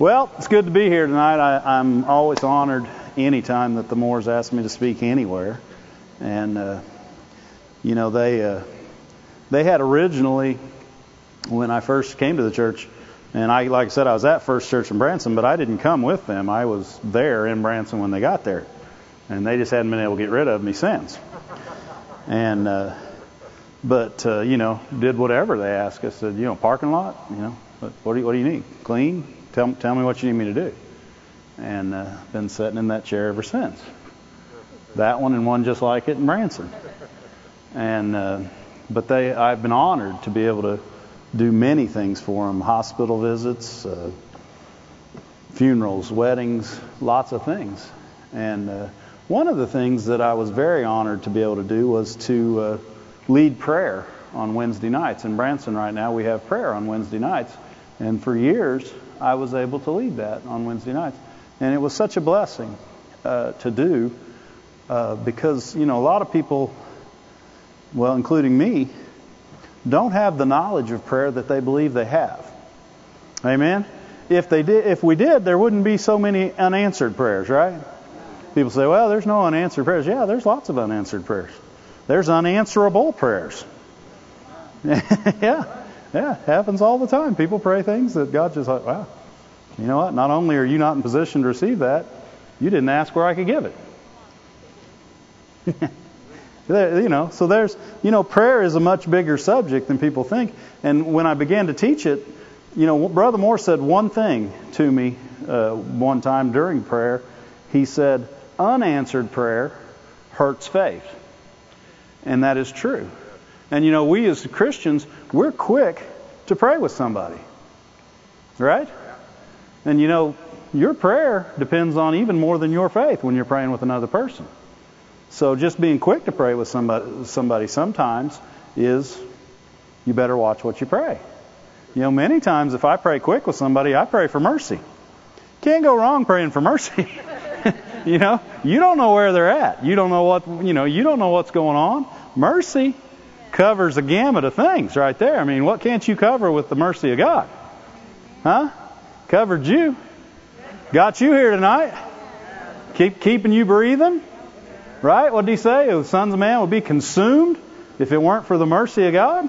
Well, it's good to be here tonight. I, I'm always honored any time that the Moores ask me to speak anywhere. And, uh, you know, they, uh, they had originally, when I first came to the church, and I, like I said, I was at First Church in Branson, but I didn't come with them. I was there in Branson when they got there. And they just hadn't been able to get rid of me since. And, uh, but, uh, you know, did whatever they asked. I said, you know, parking lot, you know, what, what do you, what do you need? Clean? Tell, tell me what you need me to do. And uh, been sitting in that chair ever since. That one and one just like it in Branson. And uh, but they, I've been honored to be able to do many things for them: hospital visits, uh, funerals, weddings, lots of things. And uh, one of the things that I was very honored to be able to do was to uh, lead prayer on Wednesday nights. In Branson right now, we have prayer on Wednesday nights. And for years, I was able to lead that on Wednesday nights. And it was such a blessing uh, to do uh, because, you know, a lot of people, well, including me, don't have the knowledge of prayer that they believe they have. Amen? If they did, if we did, there wouldn't be so many unanswered prayers, right? People say, well, there's no unanswered prayers. Yeah, there's lots of unanswered prayers. There's unanswerable prayers. yeah. Yeah, happens all the time. People pray things that God just like, wow, you know what? Not only are you not in position to receive that, you didn't ask where I could give it. you know, so there's, you know, prayer is a much bigger subject than people think. And when I began to teach it, you know, Brother Moore said one thing to me uh, one time during prayer. He said, unanswered prayer hurts faith. And that is true. And you know, we as Christians, we're quick to pray with somebody. Right? And you know, your prayer depends on even more than your faith when you're praying with another person. So just being quick to pray with somebody, somebody sometimes is you better watch what you pray. You know, many times if I pray quick with somebody, I pray for mercy. Can't go wrong praying for mercy. you know, you don't know where they're at. You don't know what, you know, you don't know what's going on. Mercy covers a gamut of things right there. I mean, what can't you cover with the mercy of God? Huh? Covered you. Got you here tonight. Keep keeping you breathing. Right? What did he say? The sons of man would be consumed if it weren't for the mercy of God.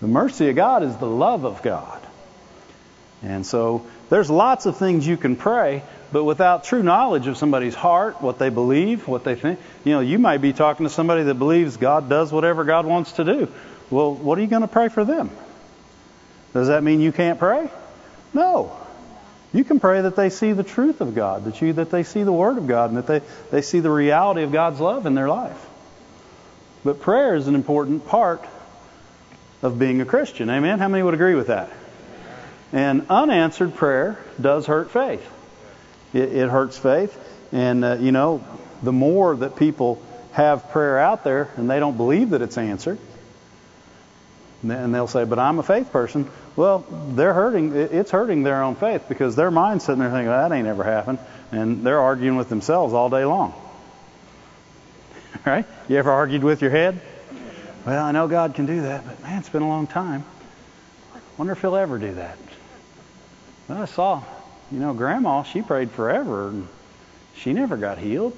The mercy of God is the love of God. And so there's lots of things you can pray, but without true knowledge of somebody's heart, what they believe, what they think, you know, you might be talking to somebody that believes God does whatever God wants to do. Well, what are you going to pray for them? Does that mean you can't pray? No. You can pray that they see the truth of God, that you that they see the Word of God, and that they, they see the reality of God's love in their life. But prayer is an important part of being a Christian. Amen? How many would agree with that? And unanswered prayer does hurt faith it, it hurts faith. And, uh, you know, the more that people have prayer out there and they don't believe that it's answered, and they'll say, but I'm a faith person. Well, they're hurting, it's hurting their own faith because their mind's sitting there thinking, that ain't ever happened. And they're arguing with themselves all day long. Right? You ever argued with your head? Well, I know God can do that, but man, it's been a long time. Wonder if He'll ever do that. I saw you know, Grandma, she prayed forever and she never got healed.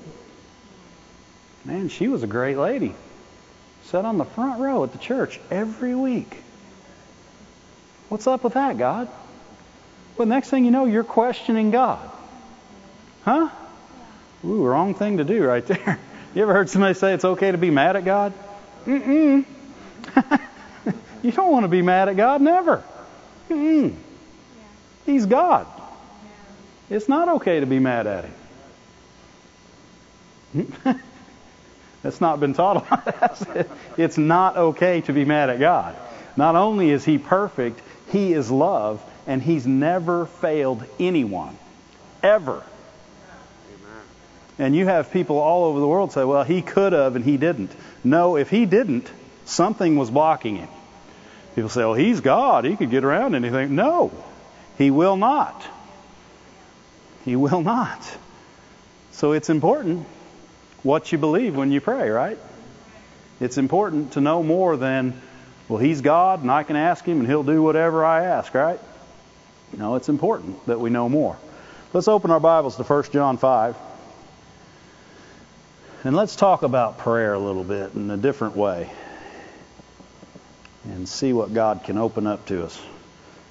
Man, she was a great lady. Sat on the front row at the church every week. What's up with that, God? Well, next thing you know, you're questioning God. Huh? Ooh, wrong thing to do right there. You ever heard somebody say it's okay to be mad at God? Mm-mm. you don't want to be mad at God, never. Mm-mm. He's God. It's not okay to be mad at him. That's not been taught It's not okay to be mad at God. Not only is He perfect, He is love, and He's never failed anyone. Ever. And you have people all over the world say, well, He could have and He didn't. No, if He didn't, something was blocking Him. People say, well, He's God. He could get around anything. No, He will not. He will not. So it's important what you believe when you pray, right? It's important to know more than, well, He's God and I can ask Him and He'll do whatever I ask, right? No, it's important that we know more. Let's open our Bibles to 1 John 5. And let's talk about prayer a little bit in a different way and see what God can open up to us.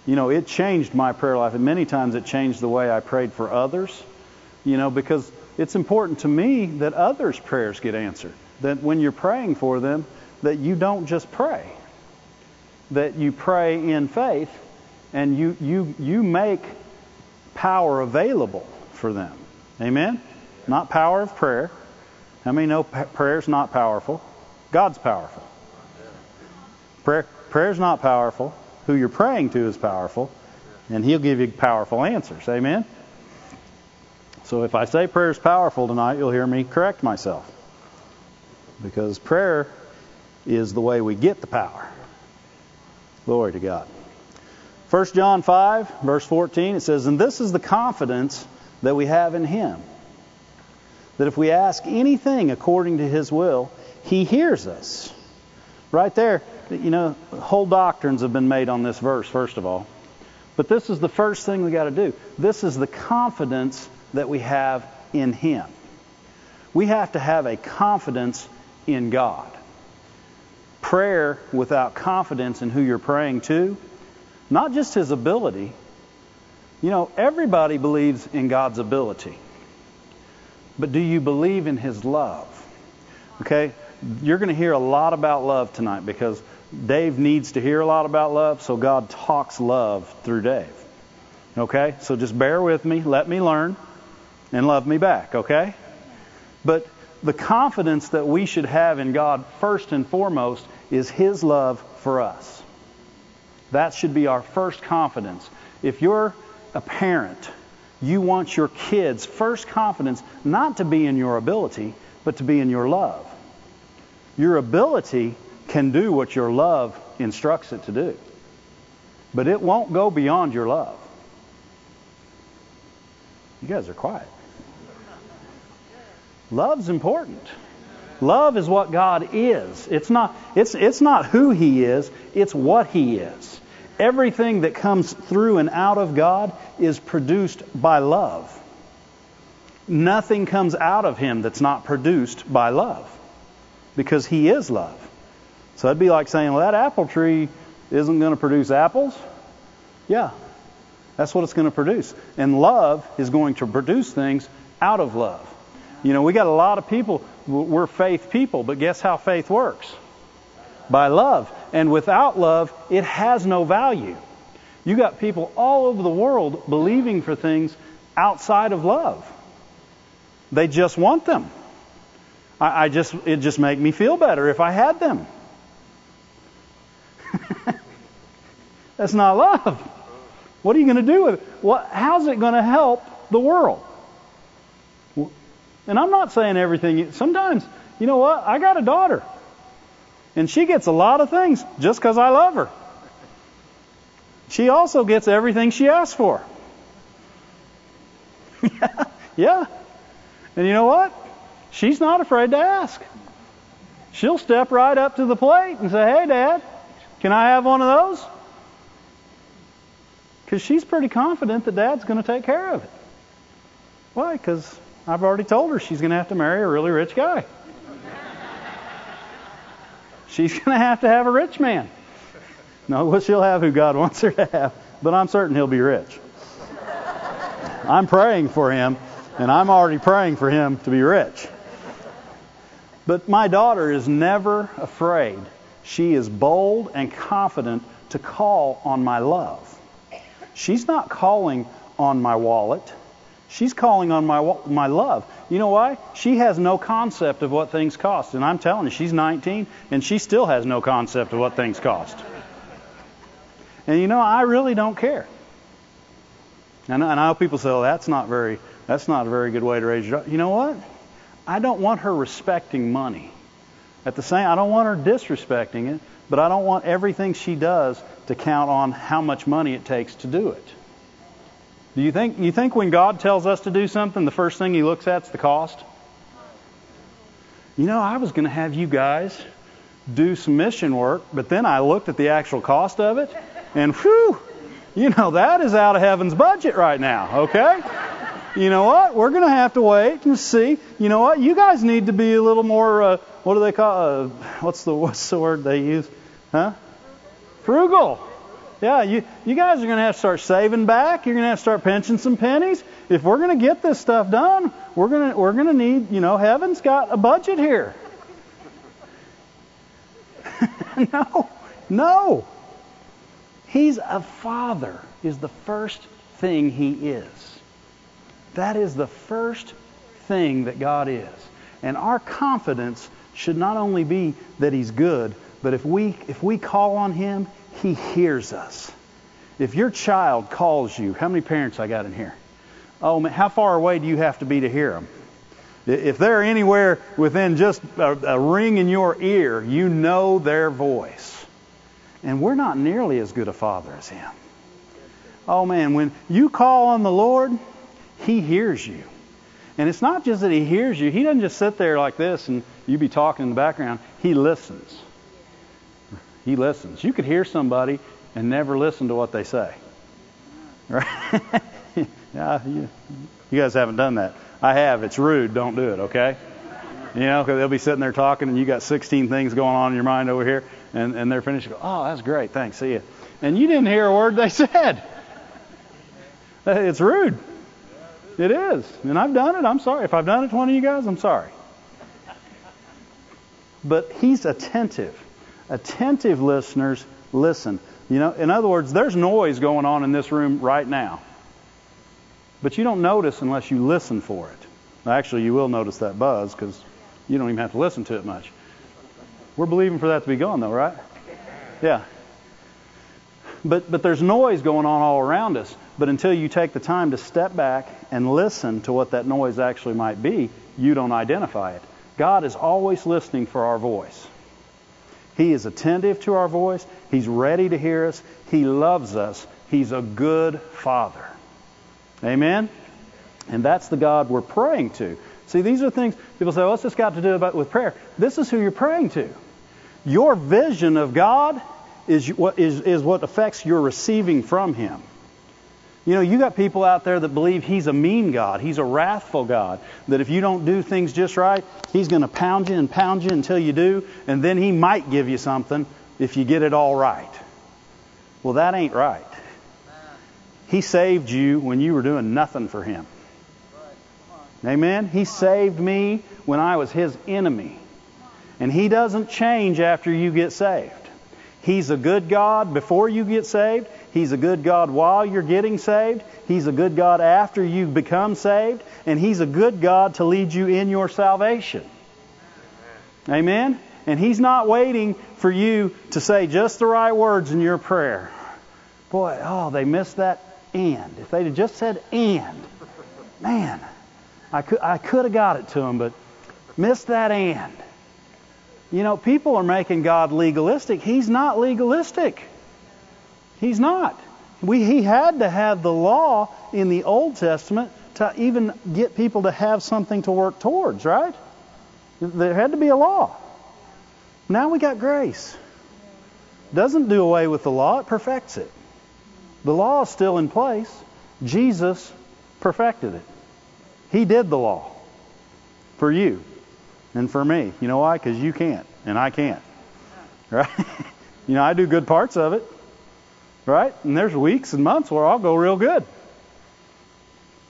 You know, it changed my prayer life, and many times it changed the way I prayed for others, you know, because it's important to me that others' prayers get answered. That when you're praying for them, that you don't just pray, that you pray in faith and you, you, you make power available for them. Amen? Not power of prayer. How many know prayer is not powerful? God's powerful. Prayer prayer's not powerful. Who you're praying to is powerful, and He'll give you powerful answers. Amen. So if I say prayer is powerful tonight, you'll hear me correct myself, because prayer is the way we get the power. Glory to God. 1 John 5, verse 14, it says, And this is the confidence that we have in Him that if we ask anything according to His will, He hears us. Right there, you know, whole doctrines have been made on this verse, first of all. But this is the first thing we got to do. This is the confidence that we have in Him. We have to have a confidence in God. Prayer without confidence in who you're praying to, not just His ability. You know, everybody believes in God's ability. But do you believe in His love? Okay? You're going to hear a lot about love tonight because Dave needs to hear a lot about love, so God talks love through Dave. Okay? So just bear with me, let me learn, and love me back, okay? But the confidence that we should have in God, first and foremost, is His love for us. That should be our first confidence. If you're a parent, you want your kids' first confidence not to be in your ability, but to be in your love. Your ability can do what your love instructs it to do, but it won't go beyond your love. You guys are quiet. Love's important. Love is what God is. It's not, it's, it's not who He is, it's what He is. Everything that comes through and out of God is produced by love. Nothing comes out of Him that's not produced by love because He is love. So it'd be like saying, well, that apple tree isn't going to produce apples. Yeah, that's what it's going to produce. And love is going to produce things out of love. You know, we got a lot of people, we're faith people, but guess how faith works? By love. And without love, it has no value. You got people all over the world believing for things outside of love. They just want them. I, I just it just make me feel better if I had them. That's not love. What are you going to do with it? What, how's it going to help the world? And I'm not saying everything. Sometimes, you know what? I got a daughter. And she gets a lot of things just because I love her. She also gets everything she asks for. yeah. And you know what? She's not afraid to ask. She'll step right up to the plate and say, Hey, Dad, can I have one of those? Because she's pretty confident that Dad's going to take care of it. Why? Because I've already told her she's going to have to marry a really rich guy. she's going to have to have a rich man. No, well, she'll have who God wants her to have, but I'm certain he'll be rich. I'm praying for him, and I'm already praying for him to be rich. But my daughter is never afraid. She is bold and confident to call on my love. She's not calling on my wallet. She's calling on my my love. You know why? She has no concept of what things cost. And I'm telling you, she's 19 and she still has no concept of what things cost. And you know, I really don't care. And, and I know people say, "Well, that's not very that's not a very good way to raise your." You know what? I don't want her respecting money. At the same, I don't want her disrespecting it, but I don't want everything she does to count on how much money it takes to do it. Do you think you think when God tells us to do something, the first thing He looks at is the cost? You know, I was going to have you guys do some mission work, but then I looked at the actual cost of it, and whew, you know, that is out of heaven's budget right now, okay? You know what? We're going to have to wait and see. You know what? You guys need to be a little more, uh, what do they call, uh, what's the, what's the word they use? Huh? Frugal. Yeah, you, you guys are going to have to start saving back. You're going to have to start pinching some pennies. If we're going to get this stuff done, we're going to, we're going to need, you know, heaven's got a budget here. no, no. He's a father, is the first thing he is. That is the first thing that God is. And our confidence should not only be that he's good, but if we if we call on him, he hears us. If your child calls you, how many parents I got in here? Oh man, how far away do you have to be to hear them? If they're anywhere within just a, a ring in your ear, you know their voice. And we're not nearly as good a father as him. Oh man, when you call on the Lord, he hears you. And it's not just that he hears you, he doesn't just sit there like this and you be talking in the background. He listens. He listens. You could hear somebody and never listen to what they say. Right? yeah, you, you guys haven't done that. I have. It's rude. Don't do it, okay? You know, because they'll be sitting there talking and you got 16 things going on in your mind over here, and, and they're finished. Go, oh, that's great. Thanks. See you. And you didn't hear a word they said. It's rude. It is. And I've done it. I'm sorry. If I've done it to one of you guys, I'm sorry. But he's attentive. Attentive listeners listen. You know, in other words, there's noise going on in this room right now. But you don't notice unless you listen for it. Actually, you will notice that buzz because you don't even have to listen to it much. We're believing for that to be gone, though, right? Yeah. But but there's noise going on all around us. But until you take the time to step back and listen to what that noise actually might be, you don't identify it. God is always listening for our voice. He is attentive to our voice. He's ready to hear us. He loves us. He's a good Father. Amen? And that's the God we're praying to. See, these are things people say, oh, what's this got to do about with prayer? This is who you're praying to. Your vision of God is what, is, is what affects your receiving from Him. You know, you got people out there that believe he's a mean God. He's a wrathful God. That if you don't do things just right, he's going to pound you and pound you until you do, and then he might give you something if you get it all right. Well, that ain't right. He saved you when you were doing nothing for him. Amen? He saved me when I was his enemy. And he doesn't change after you get saved. He's a good God before you get saved. He's a good God while you're getting saved. He's a good God after you become saved. And He's a good God to lead you in your salvation. Amen? And He's not waiting for you to say just the right words in your prayer. Boy, oh, they missed that and. If they'd have just said and, man, I could, I could have got it to them, but missed that and. You know, people are making God legalistic. He's not legalistic. He's not. We, he had to have the law in the Old Testament to even get people to have something to work towards, right? There had to be a law. Now we got grace. Doesn't do away with the law, it perfects it. The law is still in place. Jesus perfected it. He did the law for you and for me. You know why? Because you can't, and I can't. Right? you know, I do good parts of it. Right? And there's weeks and months where I'll go real good.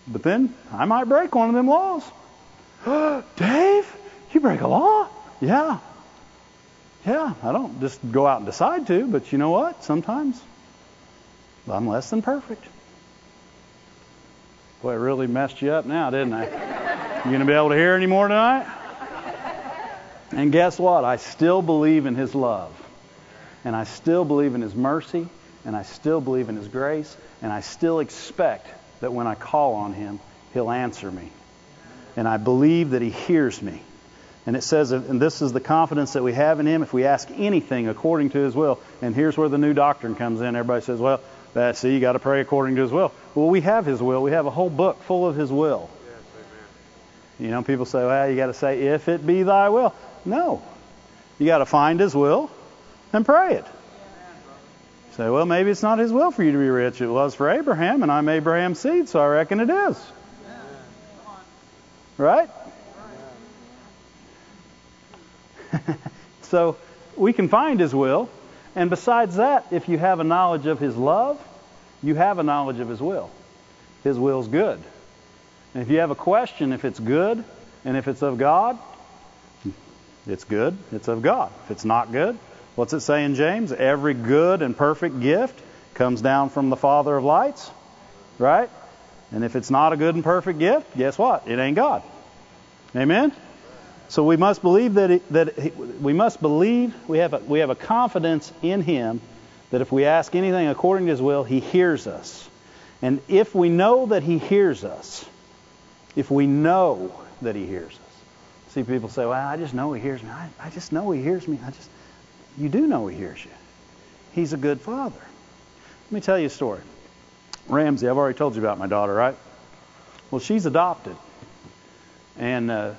But then I might break one of them laws. Dave, you break a law? Yeah. Yeah, I don't just go out and decide to, but you know what? Sometimes I'm less than perfect. Boy, it really messed you up now, didn't I? You to be able to hear any more tonight? And guess what? I still believe in His love. And I still believe in His mercy and I still believe in His grace, and I still expect that when I call on Him, He'll answer me. And I believe that He hears me. And it says, and this is the confidence that we have in Him if we ask anything according to His will. And here's where the new doctrine comes in. Everybody says, well, that, see, you got to pray according to His will. Well, we have His will. We have a whole book full of His will. Yes, you know, people say, well, you got to say, if it be Thy will. No. You got to find His will and pray it. Say, well, maybe it's not his will for you to be rich. It was for Abraham, and I'm Abraham's seed, so I reckon it is. Right? so we can find his will. And besides that, if you have a knowledge of his love, you have a knowledge of his will. His will's good. And if you have a question if it's good and if it's of God, it's good, it's of God. If it's not good, what's it say in James? Every good and perfect gift comes down from the Father of lights, right? And if it's not a good and perfect gift, guess what? It ain't God. Amen? So we must believe that, it, that it, we must believe we have a, we have a confidence in Him that if we ask anything according to His will, He hears us. And if we know that He hears us, if we know that He hears us, see people say, "Well, I just know He hears me. I, I just know He hears me. I just." You do know He hears you. He's a good Father. Let me tell you a story. Ramsey, I've already told you about my daughter, right? Well, she's adopted, and uh,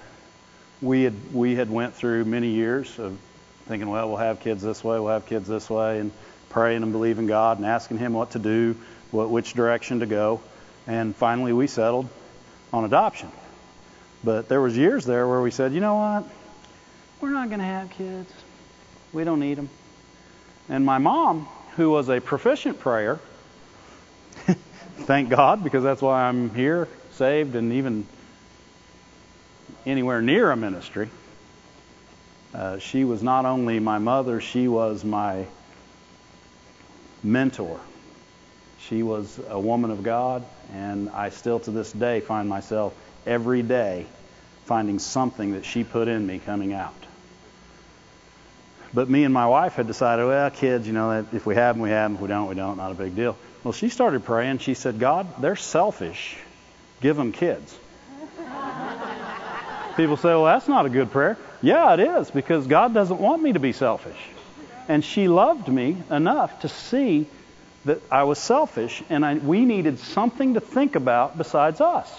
we had we had went through many years of thinking, well, we'll have kids this way, we'll have kids this way, and praying and believing God and asking Him what to do, what which direction to go, and finally we settled on adoption. But there was years there where we said, you know what, we're not going to have kids, we don't need them. And my mom, who was a proficient prayer, thank God because that's why I'm here, saved, and even anywhere near a ministry. Uh, she was not only my mother, she was my mentor. She was a woman of God, and I still to this day find myself every day finding something that she put in me coming out. But me and my wife had decided, well, kids, you know, if we have them, we have them. If we don't, we don't. Not a big deal. Well, she started praying. She said, God, they're selfish. Give them kids. People say, well, that's not a good prayer. Yeah, it is, because God doesn't want me to be selfish. And she loved me enough to see that I was selfish and I, we needed something to think about besides us.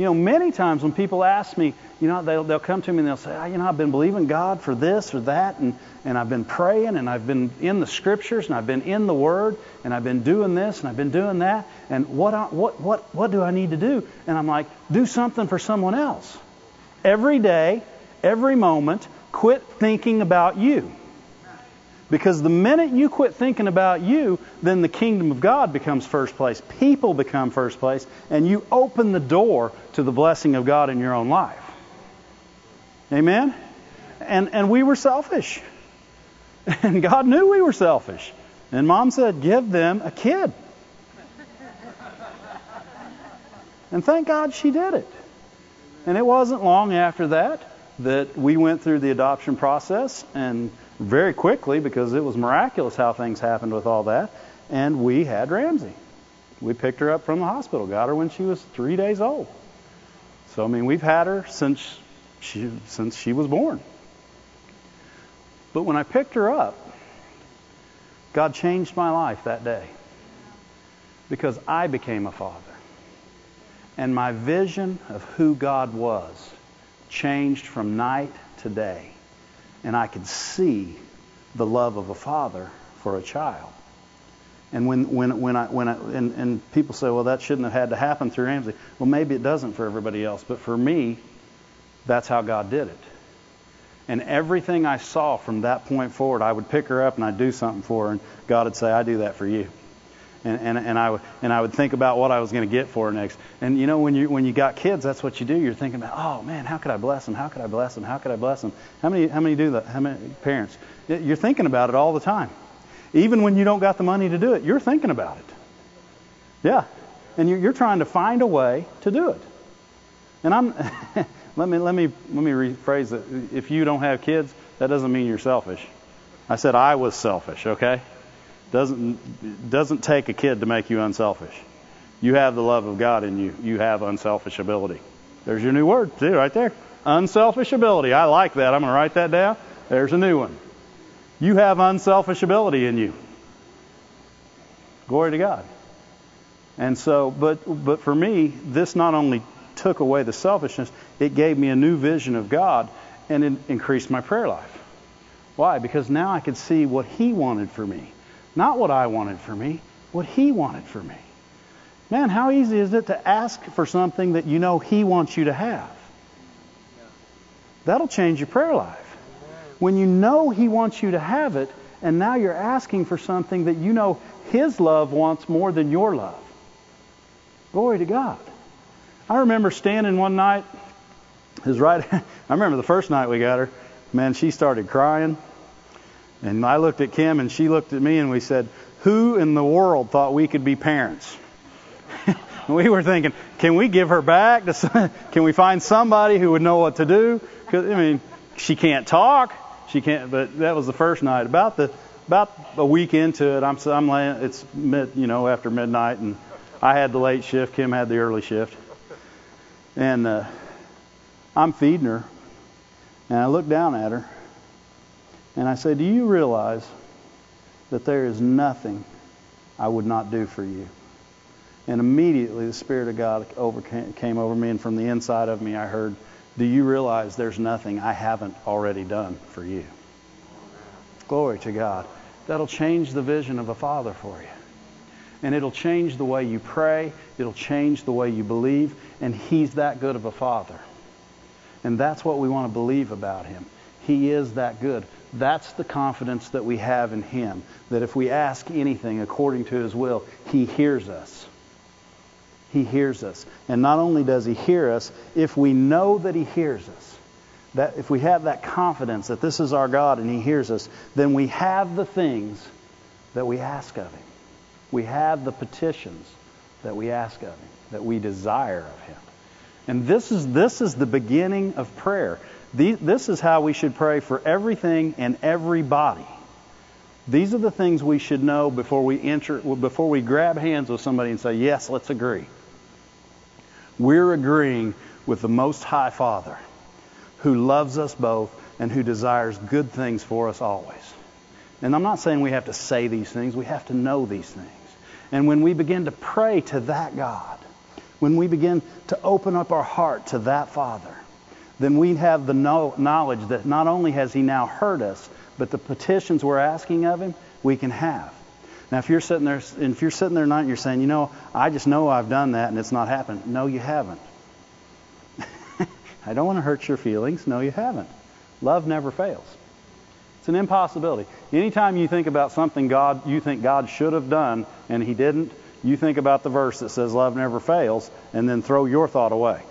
You know, many times when people ask me, you know, they'll, they'll come to me and they'll say, oh, you know, I've been believing God for this or that, and, and I've been praying, and I've been in the scriptures, and I've been in the Word, and I've been doing this, and I've been doing that, and what, I, what, what, what do I need to do? And I'm like, do something for someone else. Every day, every moment, quit thinking about you. Because the minute you quit thinking about you, then the kingdom of God becomes first place. People become first place, and you open the door to the blessing of God in your own life. Amen? And, and we were selfish. And God knew we were selfish. And mom said, Give them a kid. And thank God she did it. And it wasn't long after that that we went through the adoption process and very quickly because it was miraculous how things happened with all that. And we had Ramsey. We picked her up from the hospital, got her when she was three days old. So I mean, we've had her since she since she was born. But when I picked her up, God changed my life that day because I became a father. And my vision of who God was changed from night to day and I could see the love of a father for a child. And when when when I when I and, and people say, well, that shouldn't have had to happen through Ramsey. Well, maybe it doesn't for everybody else, but for me, that's how God did it. And everything I saw from that point forward, I would pick her up and I'd do something for her, and God would say, I do that for you and and and I would and I would think about what I was going to get for next. And you know, when you when you got kids, that's what you do. You're thinking about, oh man, how could I bless them? How could I bless them? How could I bless them? How many how many do that? How many parents? You're thinking about it all the time, even when you don't got the money to do it. You're thinking about it. Yeah, and you're, you're trying to find a way to do it. And I'm let me let me let me rephrase it. If you don't have kids, that doesn't mean you're selfish. I said I was selfish. Okay. Doesn't doesn't take a kid to make you unselfish. You have the love of God in you. You have unselfish ability. There's your new word too, right there. Unselfish ability. I like that. I'm going to write that down. There's a new one. You have unselfish ability in you. Glory to God. And so, but but for me, this not only took away the selfishness, it gave me a new vision of God and it increased my prayer life. Why? Because now I could see what He wanted for me. Not what I wanted for me, what He wanted for me. Man, how easy is it to ask for something that you know He wants you to have? That'll change your prayer life. When you know He wants you to have it, and now you're asking for something that you know His love wants more than your love. Glory to God. I remember standing one night. his right. I remember the first night we got her. Man, she started crying, and I looked at Kim, and she looked at me, and we said, "Who in the world thought we could be parents?" we were thinking, can we give her back? To, Can we find somebody who would know what to do? Cause, I mean, she can't talk. She can't. But that was the first night. About the about a week into it, I'm I'm laying. It's mid, you know, after midnight, and I had the late shift. Kim had the early shift, and uh, I'm feeding her, and I look down at her, and I say, "Do you realize that there is nothing I would not do for you?" And immediately the Spirit of God overcame, came over me, and from the inside of me, I heard, Do you realize there's nothing I haven't already done for you? Glory to God. That'll change the vision of a father for you. And it'll change the way you pray, it'll change the way you believe, and He's that good of a father. And that's what we want to believe about Him. He is that good. That's the confidence that we have in Him. That if we ask anything according to His will, He hears us. He hears us. And not only does He hear us, if we know that He hears us, that if we have that confidence that this is our God and He hears us, then we have the things that we ask of Him. We have the petitions that we ask of Him, that we desire of Him. And this is, this is the beginning of prayer. This is how we should pray for everything and everybody. These are the things we should know before we enter, before we grab hands with somebody and say, "Yes, let's agree." We're agreeing with the Most High Father who loves us both and who desires good things for us always. And I'm not saying we have to say these things, we have to know these things. And when we begin to pray to that God, when we begin to open up our heart to that Father, then we have the knowledge that not only has He now heard us, but the petitions we're asking of Him, we can have. Now, if you're sitting there, if you're sitting there tonight and you're saying, you know, I just know I've done that and it's not happened. No, you haven't. I don't want to hurt your feelings. No, you haven't. Love never fails. It's an impossibility. Anytime you think about something God you think God should have done and He didn't, you think about the verse that says love never fails, and then throw your thought away.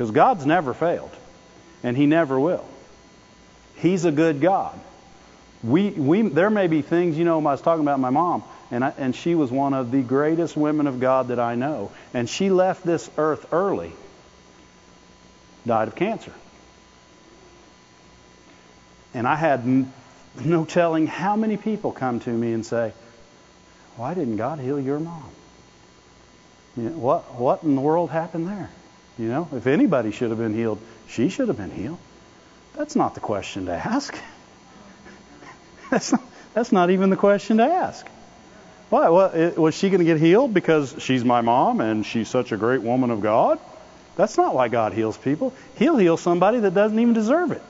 Because God's never failed, and He never will. He's a good God we, we, there may be things, you know, I was talking about my mom, and, I, and she was one of the greatest women of God that I know. And she left this earth early, died of cancer. And I had no telling how many people come to me and say, Why didn't God heal your mom? You know, what, what in the world happened there? You know, if anybody should have been healed, she should have been healed. That's not the question to ask. That's not, that's not even the question to ask. Why? Well, was she going to get healed because she's my mom and she's such a great woman of God? That's not why God heals people. He'll heal somebody that doesn't even deserve it.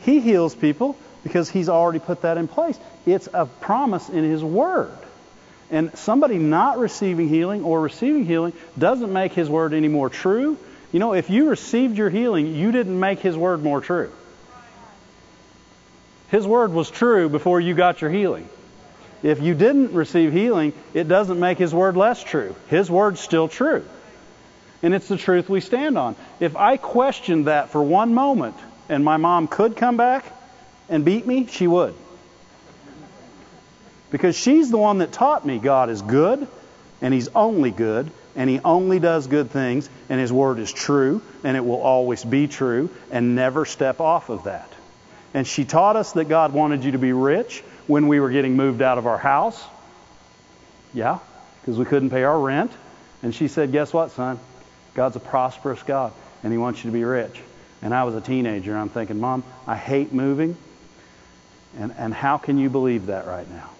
He heals people because He's already put that in place. It's a promise in His Word. And somebody not receiving healing or receiving healing doesn't make His Word any more true. You know, if you received your healing, you didn't make His Word more true. His word was true before you got your healing. If you didn't receive healing, it doesn't make His word less true. His word's still true. And it's the truth we stand on. If I questioned that for one moment and my mom could come back and beat me, she would. Because she's the one that taught me God is good and He's only good and He only does good things and His word is true and it will always be true and never step off of that. And she taught us that God wanted you to be rich when we were getting moved out of our house. Yeah, because we couldn't pay our rent. And she said, Guess what, son? God's a prosperous God, and He wants you to be rich. And I was a teenager, and I'm thinking, Mom, I hate moving. And, and how can you believe that right now?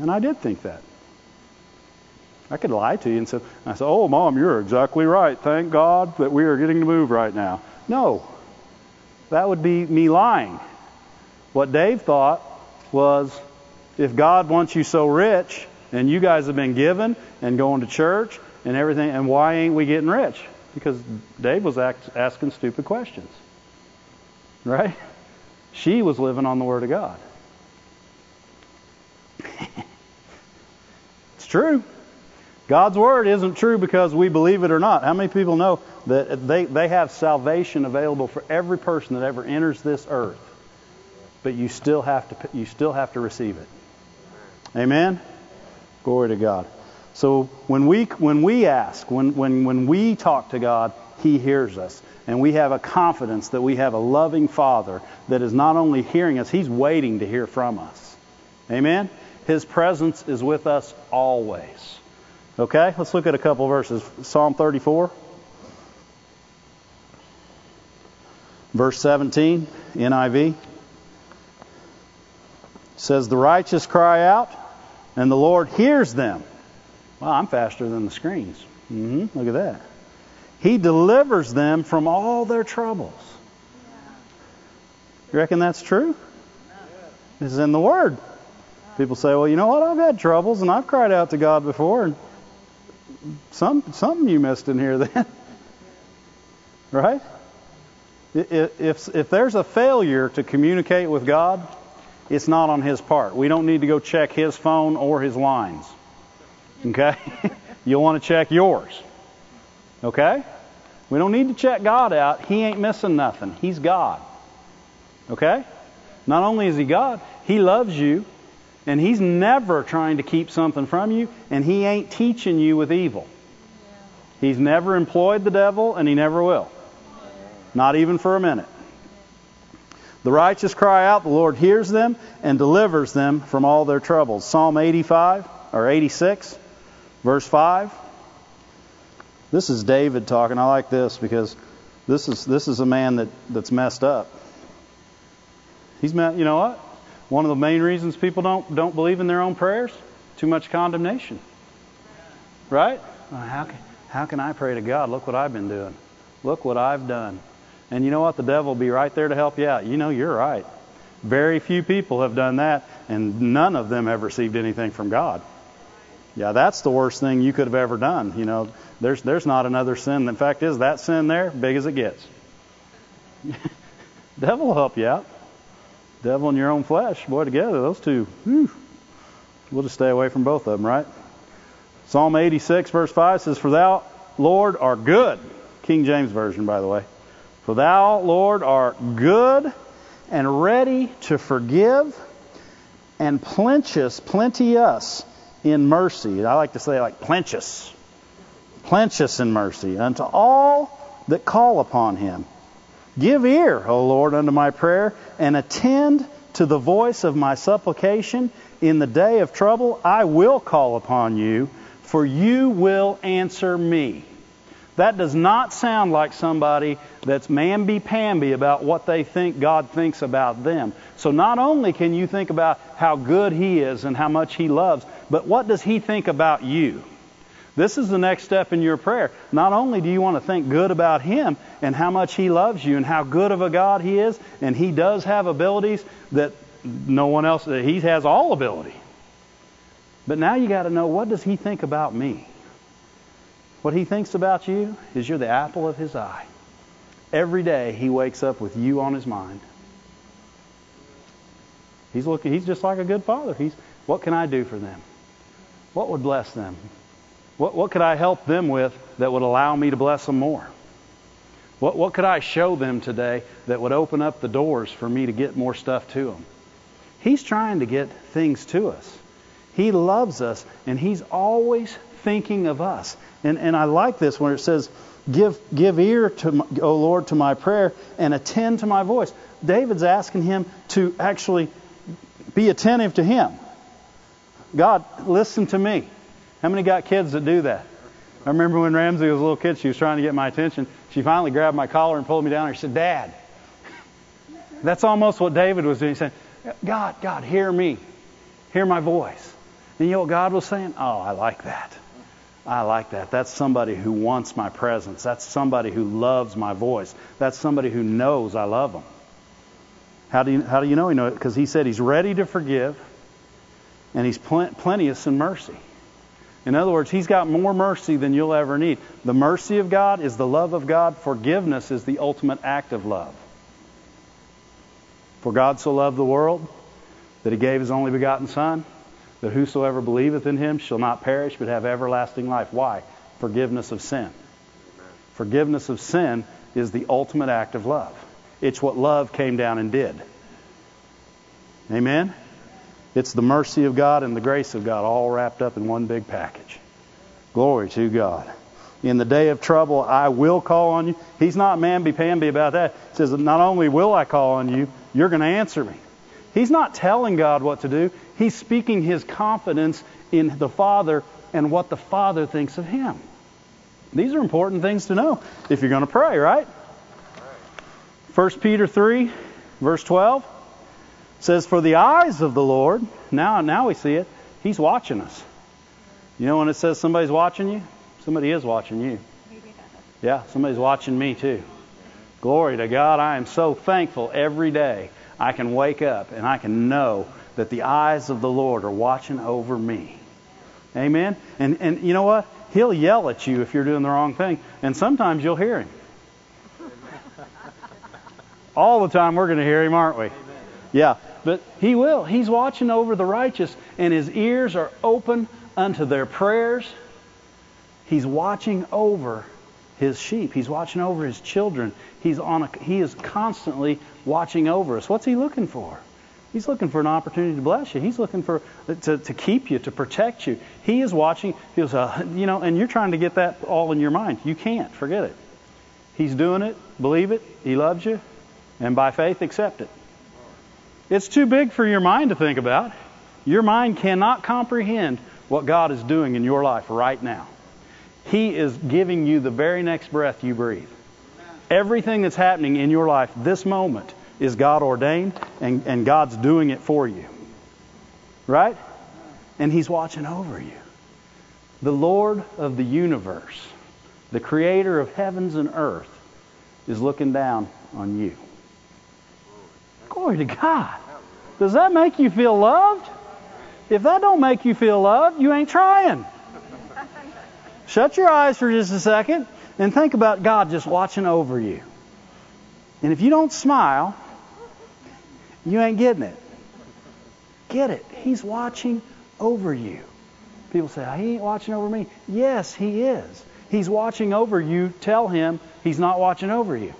And I did think that. I could lie to you and say, I said, Oh, Mom, you're exactly right. Thank God that we are getting to move right now. No, that would be me lying. What Dave thought was if God wants you so rich and you guys have been given and going to church and everything, and why ain't we getting rich? Because Dave was act, asking stupid questions. Right? She was living on the Word of God. it's true. God's Word isn't true because we believe it or not. How many people know that they, they have salvation available for every person that ever enters this earth? But you still have to you still have to receive it. Amen? Glory to God. So when we when we ask, when when when we talk to God, He hears us. And we have a confidence that we have a loving Father that is not only hearing us, He's waiting to hear from us. Amen? His presence is with us always. Okay? Let's look at a couple verses. Psalm 34. Verse 17, NIV. says, The righteous cry out, and the Lord hears them. Wow, I'm faster than the screens. Mm-hmm. Look at that. He delivers them from all their troubles. You reckon that's true? This is in the Word. People say, well, you know what? I've had troubles and I've cried out to God before, and some something you missed in here then, right? If if there's a failure to communicate with God, it's not on His part. We don't need to go check His phone or His lines. Okay, you'll want to check yours. Okay, we don't need to check God out. He ain't missing nothing. He's God. Okay? Not only is He God, He loves you, and He's never trying to keep something from you, and He ain't teaching you with evil. He's never employed the devil, and He never will. Not even for a minute. The righteous cry out, the Lord hears them and delivers them from all their troubles. Psalm 85 or 86, verse 5. This is David talking. I like this because this is this is a man that, that's messed up. He's met, you know what? One of the main reasons people don't don't believe in their own prayers, too much condemnation. Right? Uh, how can how can I pray to God? Look what I've been doing. Look what I've done. And you know what? The devil will be right there to help you out. You know you're right. Very few people have done that, and none of them have received anything from God. Yeah, that's the worst thing you could have ever done. You know, there's there's not another sin. The fact is that sin there, big as it gets. Devil will help you out. Devil and your own flesh, boy, together, those two. Whew, we'll just stay away from both of them, right? Psalm 86, verse 5 says, For thou, Lord, are good. King James Version, by the way. For thou, Lord, art good and ready to forgive and plenteous, plenteous in mercy. I like to say like plenteous. Plenteous in mercy unto all that call upon him. Give ear, O Lord, unto my prayer, and attend to the voice of my supplication. In the day of trouble, I will call upon you, for you will answer me. That does not sound like somebody that's mamby-pamby about what they think God thinks about them. So not only can you think about how good He is and how much He loves, but what does He think about you? This is the next step in your prayer. Not only do you want to think good about Him and how much He loves you and how good of a God He is, and He does have abilities that no one else, He has all ability. But now you got to know what does He think about me? What he thinks about you is you're the apple of his eye. Every day he wakes up with you on his mind. He's looking he's just like a good father. He's what can I do for them? What would bless them? What what could I help them with that would allow me to bless them more? What what could I show them today that would open up the doors for me to get more stuff to them? He's trying to get things to us. He loves us and he's always thinking of us. And, and I like this when it says, give, give ear to, my, O Lord, to my prayer and attend to my voice. David's asking him to actually be attentive to him. God, listen to me. How many got kids that do that? I remember when Ramsey was a little kid, she was trying to get my attention. She finally grabbed my collar and pulled me down. And she said, Dad. That's almost what David was doing. He said, God, God, hear me. Hear my voice. And you know what God was saying? Oh, I like that. I like that. That's somebody who wants my presence. That's somebody who loves my voice. That's somebody who knows I love them. How do you, how do you know he knows it? Because he said he's ready to forgive and he's pl- plenteous in mercy. In other words, he's got more mercy than you'll ever need. The mercy of God is the love of God. Forgiveness is the ultimate act of love. For God so loved the world that he gave his only begotten Son, that whosoever believeth in him shall not perish but have everlasting life. Why? Forgiveness of sin. Forgiveness of sin is the ultimate act of love. It's what love came down and did. Amen? It's the mercy of God and the grace of God all wrapped up in one big package. Glory to God. In the day of trouble, I will call on you. He's not mamby-pamby about that. He says, not only will I call on you, you're going to answer me. He's not telling God what to do. He's speaking his confidence in the Father and what the Father thinks of him. These are important things to know if you're going to pray, right? 1 Peter 3, verse 12 says, For the eyes of the Lord, now, now we see it, He's watching us. You know when it says somebody's watching you? Somebody is watching you. Yeah, somebody's watching me too. Glory to God. I am so thankful every day I can wake up and I can know that the eyes of the Lord are watching over me. Amen? And, and you know what? He'll yell at you if you're doing the wrong thing. And sometimes you'll hear him. All the time we're going to hear him, aren't we? Yeah. But he will. He's watching over the righteous, and his ears are open unto their prayers. He's watching over his sheep. He's watching over his children. He's on a, he is constantly watching over us. What's he looking for? He's looking for an opportunity to bless you. He's looking for to, to keep you, to protect you. He is watching. He goes, uh, you know, and you're trying to get that all in your mind. You can't. Forget it. He's doing it. Believe it. He loves you, and by faith accept it. It's too big for your mind to think about. Your mind cannot comprehend what God is doing in your life right now. He is giving you the very next breath you breathe. Everything that's happening in your life this moment is God ordained, and, and God's doing it for you. Right? And He's watching over you. The Lord of the universe, the creator of heavens and earth, is looking down on you. Glory to God. Does that make you feel loved? If that don't make you feel loved, you ain't trying. Shut your eyes for just a second and think about God just watching over you. And if you don't smile, you ain't getting it. Get it. He's watching over you. People say, He ain't watching over me. Yes, He is. He's watching over you. Tell Him He's not watching over you.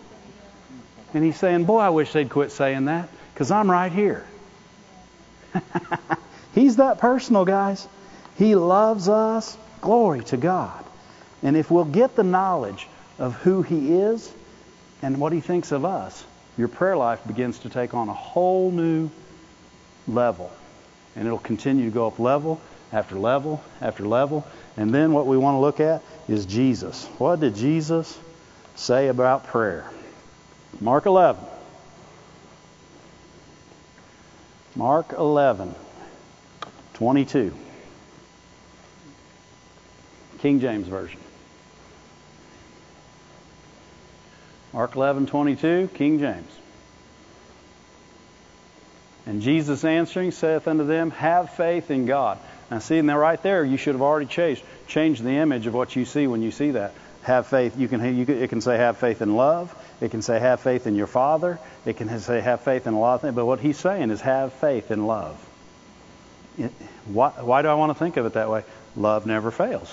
And He's saying, Boy, I wish they'd quit saying that because I'm right here. He's that personal, guys. He loves us. Glory to God. And if we'll get the knowledge of who He is and what He thinks of us, your prayer life begins to take on a whole new level. And it'll continue to go up level after level after level. And then what we want to look at is Jesus. What did Jesus say about prayer? Mark 11. Mark 11, 22. King James Version. Mark 11, 22, King James. And Jesus answering saith unto them, Have faith in God. Now, see, now right there, you should have already changed, changed the image of what you see when you see that. Have faith. You can, you can, it can say have faith in love. It can say have faith in your Father. It can say have faith in a lot of things. But what he's saying is have faith in love. why, why do I want to think of it that way? Love never fails.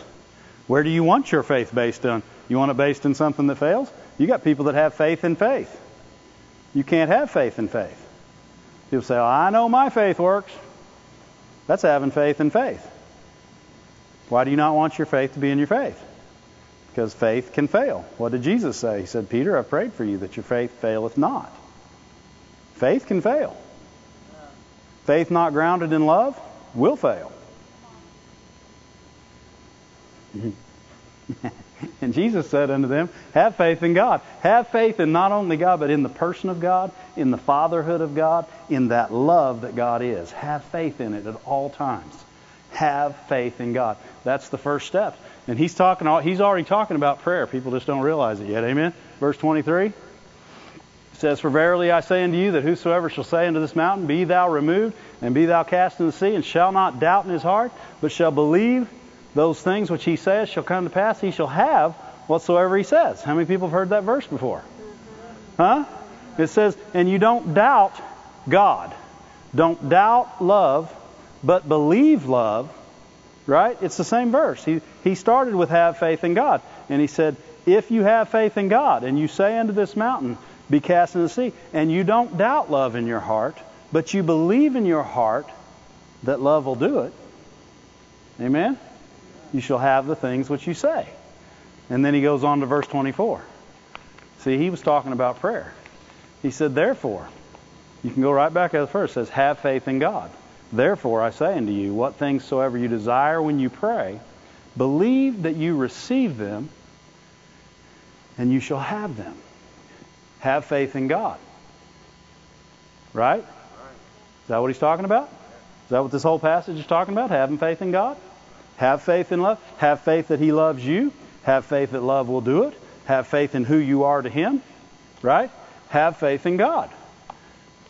Where do you want your faith based on? You want it based in something that fails? You got people that have faith in faith. You can't have faith in faith. People say, I know my faith works. That's having faith in faith. Why do you not want your faith to be in your faith? Because faith can fail. What did Jesus say? He said, Peter, I prayed for you that your faith faileth not. Faith can fail. Faith not grounded in love will fail. and Jesus said unto them, Have faith in God. Have faith in not only God, but in the person of God, in the fatherhood of God, in that love that God is. Have faith in it at all times. Have faith in God. That's the first step. And he's talking. He's already talking about prayer. People just don't realize it yet. Amen. Verse 23 says, For verily I say unto you that whosoever shall say unto this mountain, Be thou removed, and be thou cast into the sea, and shall not doubt in his heart, but shall believe those things which he says shall come to pass, he shall have whatsoever he says. How many people have heard that verse before? Huh? It says, And you don't doubt God. Don't doubt love, but believe love. Right? It's the same verse. He, he started with have faith in God. And he said, If you have faith in God, and you say unto this mountain, be cast in the sea. And you don't doubt love in your heart, but you believe in your heart that love will do it. Amen? You shall have the things which you say. And then he goes on to verse 24. See, he was talking about prayer. He said, Therefore, you can go right back at the first. It says, Have faith in God. Therefore, I say unto you, what things soever you desire when you pray, believe that you receive them, and you shall have them. Have faith in God. Right? Is that what he's talking about? Is that what this whole passage is talking about? Having faith in God? Have faith in love. Have faith that he loves you. Have faith that love will do it. Have faith in who you are to him. Right? Have faith in God.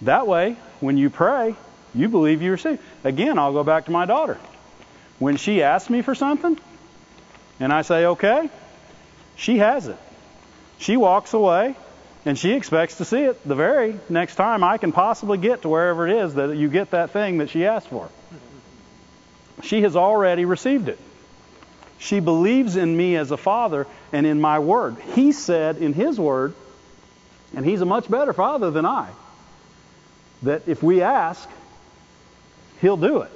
That way, when you pray, you believe you receive. Again, I'll go back to my daughter. When she asks me for something, and I say, okay, she has it. She walks away and she expects to see it the very next time I can possibly get to wherever it is that you get that thing that she asked for. She has already received it. She believes in me as a father and in my word. He said in his word, and he's a much better father than I, that if we ask, he'll do it.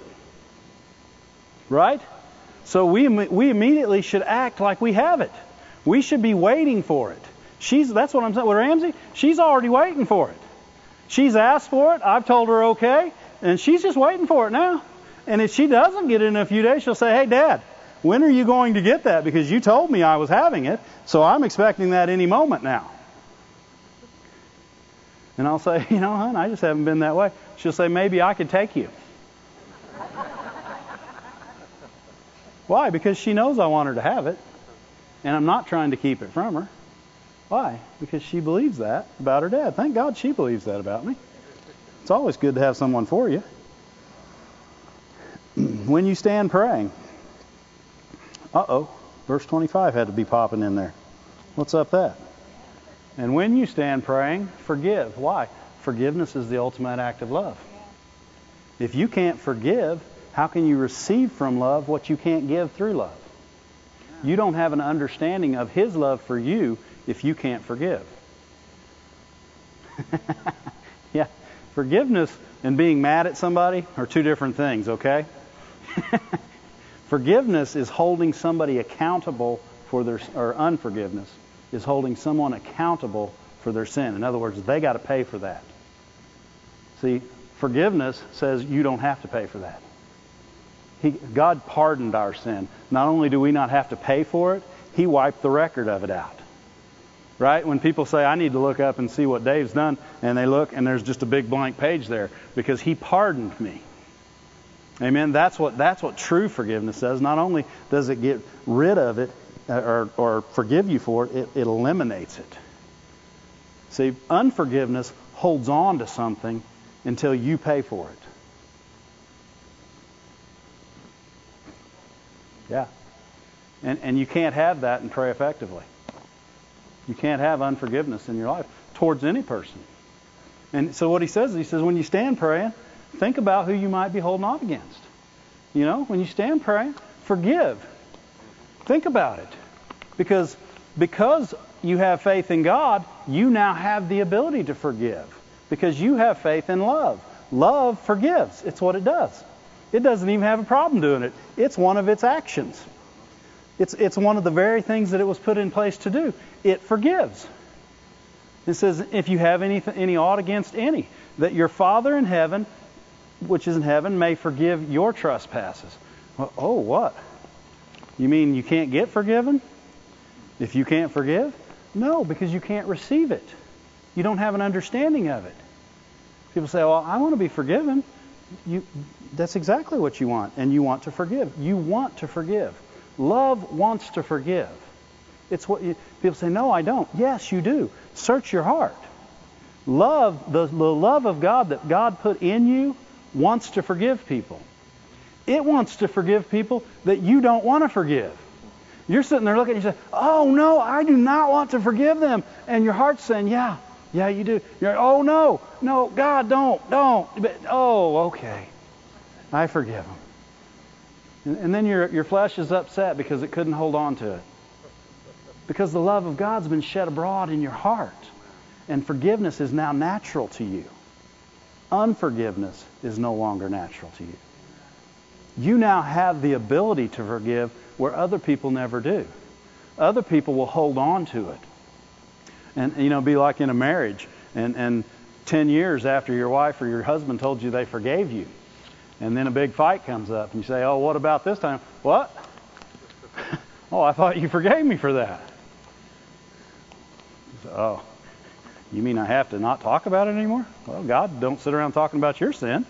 Right? So we, we immediately should act like we have it. We should be waiting for it. She's that's what I'm saying with Ramsey. She's already waiting for it. She's asked for it. I've told her okay, and she's just waiting for it now. And if she doesn't get it in a few days, she'll say, "Hey, Dad, when are you going to get that? Because you told me I was having it, so I'm expecting that any moment now." And I'll say, "You know, hon, I just haven't been that way." She'll say, "Maybe I could take you." Why? Because she knows I want her to have it, and I'm not trying to keep it from her. Why? Because she believes that about her dad. Thank God she believes that about me. It's always good to have someone for you. when you stand praying, uh oh, verse 25 had to be popping in there. What's up that? And when you stand praying, forgive. Why? Forgiveness is the ultimate act of love. If you can't forgive, how can you receive from love what you can't give through love? You don't have an understanding of His love for you if you can't forgive. yeah, forgiveness and being mad at somebody are two different things, okay? Forgiveness is holding somebody accountable for their, or unforgiveness is holding someone accountable for their sin. In other words, they got to pay for that. See, forgiveness says you don't have to pay for that. He, God pardoned our sin. Not only do we not have to pay for it, He wiped the record of it out. Right? When people say, I need to look up and see what Dave's done, and they look and there's just a big blank page there because he pardoned me. Amen. That's what that's what true forgiveness does. Not only does it get rid of it uh, or, or forgive you for it, it, it eliminates it. See, unforgiveness holds on to something until you pay for it. Yeah. And, and you can't have that and pray effectively. You can't have unforgiveness in your life towards any person. And so what he says, is he says, when you stand praying, think about who you might be holding on against. You know, when you stand praying, forgive. Think about it. Because because you have faith in God, you now have the ability to forgive. Because you have faith in love. Love forgives. It's what it does. It doesn't even have a problem doing it. It's one of its actions. It's, it's one of the very things that it was put in place to do. It forgives. It says, if you have any, any ought against any, that your Father in heaven, which is in heaven, may forgive your trespasses. Well, oh, what? You mean you can't get forgiven if you can't forgive? No, because you can't receive it. You don't have an understanding of it. People say, well, I want to be forgiven. You, that's exactly what you want, and you want to forgive. You want to forgive. Love wants to forgive. It's what you, people say, no, I don't. Yes, you do. Search your heart. Love, the, the love of God that God put in you wants to forgive people. It wants to forgive people that you don't want to forgive. You're sitting there looking and you say, Oh no, I do not want to forgive them. And your heart's saying, Yeah, yeah, you do. You're Oh no, no, God, don't, don't. But, oh, okay. I forgive him. And, and then your, your flesh is upset because it couldn't hold on to it. Because the love of God's been shed abroad in your heart. And forgiveness is now natural to you. Unforgiveness is no longer natural to you. You now have the ability to forgive where other people never do. Other people will hold on to it. And, you know, be like in a marriage. And, and 10 years after your wife or your husband told you they forgave you. And then a big fight comes up. And you say, oh, what about this time? What? oh, I thought you forgave me for that. oh, you mean I have to not talk about it anymore? Well, God don't sit around talking about your sin.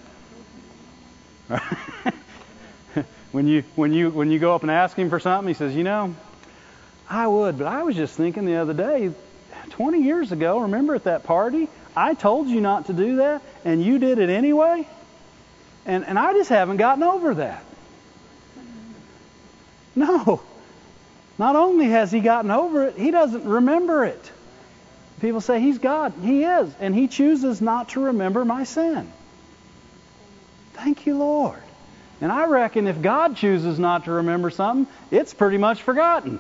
when you when you when you go up and ask him for something, he says, "You know, I would, but I was just thinking the other day, 20 years ago, remember at that party, I told you not to do that, and you did it anyway, and and I just haven't gotten over that." No. Not only has he gotten over it, he doesn't remember it. People say he's God. He is, and he chooses not to remember my sin. Thank you, Lord. And I reckon if God chooses not to remember something, it's pretty much forgotten.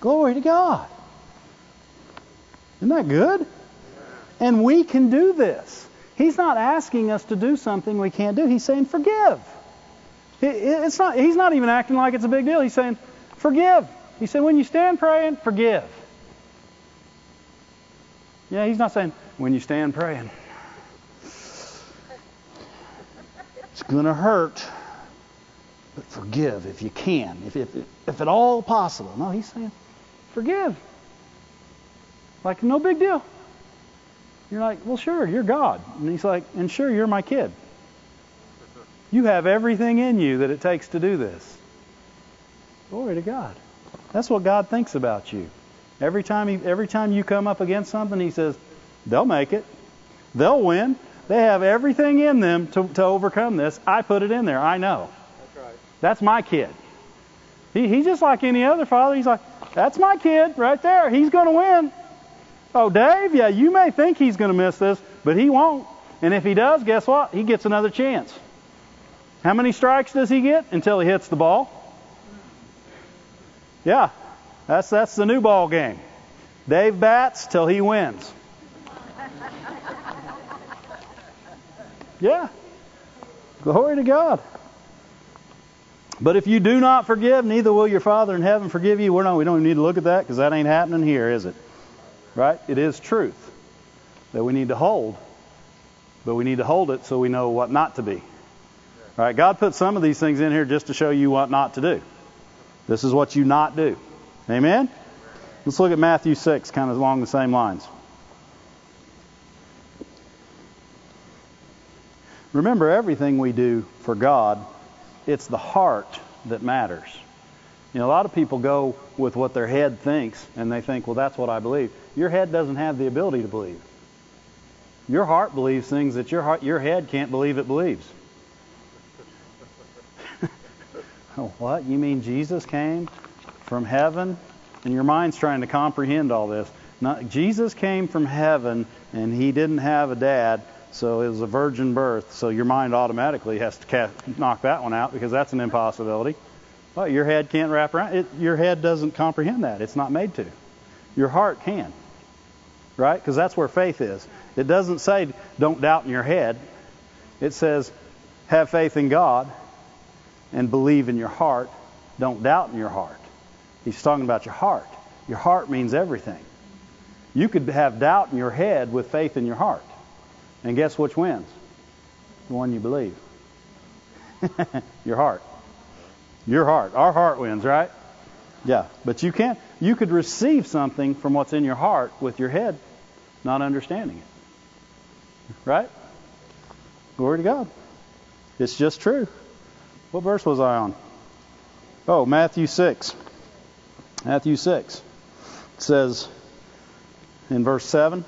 Glory to God. Isn't that good? And we can do this. He's not asking us to do something we can't do. He's saying, forgive. It's not, he's not even acting like it's a big deal. He's saying, forgive. He said, when you stand praying, forgive. Yeah, he's not saying, when you stand praying, It's going to hurt, but forgive if you can, if, if, if at all possible. No, he's saying, forgive. Like, no big deal. You're like, well, sure, you're God. And he's like, and sure, you're my kid. You have everything in you that it takes to do this. Glory to God. That's what God thinks about you. Every time, he, every time you come up against something, He says, they'll make it. They'll win. They have everything in them to, to overcome this. I put it in there. I know. That's right. That's my kid. He, he's just like any other father. He's like, that's my kid right there. He's going to win. Oh, Dave, yeah, you may think he's going to miss this, but he won't. And if he does, guess what? He gets another chance. How many strikes does he get until he hits the ball? Yeah, that's that's the new ball game. Dave bats till he wins. Yeah. Glory to God. But if you do not forgive, neither will your Father in heaven forgive you. We're not, we don't even need to look at that because that ain't happening here, is it? Right? It is truth that we need to hold, but we need to hold it so we know what not to be. Right? God put some of these things in here just to show you what not to do. This is what you not do. Amen? Let's look at Matthew 6, kind of along the same lines. Remember, everything we do for God, it's the heart that matters. You know, a lot of people go with what their head thinks, and they think, well, that's what I believe. Your head doesn't have the ability to believe. Your heart believes things that your heart, your head can't believe it believes. Oh, what? You mean Jesus came from heaven? And your mind's trying to comprehend all this. Not, Jesus came from heaven, and he didn't have a dad, so it was a virgin birth. So your mind automatically has to cast, knock that one out because that's an impossibility. Well, your head can't wrap around it. Your head doesn't comprehend that. It's not made to. Your heart can, right? Because that's where faith is. It doesn't say don't doubt in your head. It says have faith in God and believe in your heart. Don't doubt in your heart. He's talking about your heart. Your heart means everything. You could have doubt in your head with faith in your heart. And guess which wins? The one you believe. Your heart. Your heart. Our heart wins, right? Yeah. But you can't you could receive something from what's in your heart with your head not understanding it. Right? Glory to God. It's just true. What verse was I on? Oh, Matthew 6. Matthew 6. It says in verse 7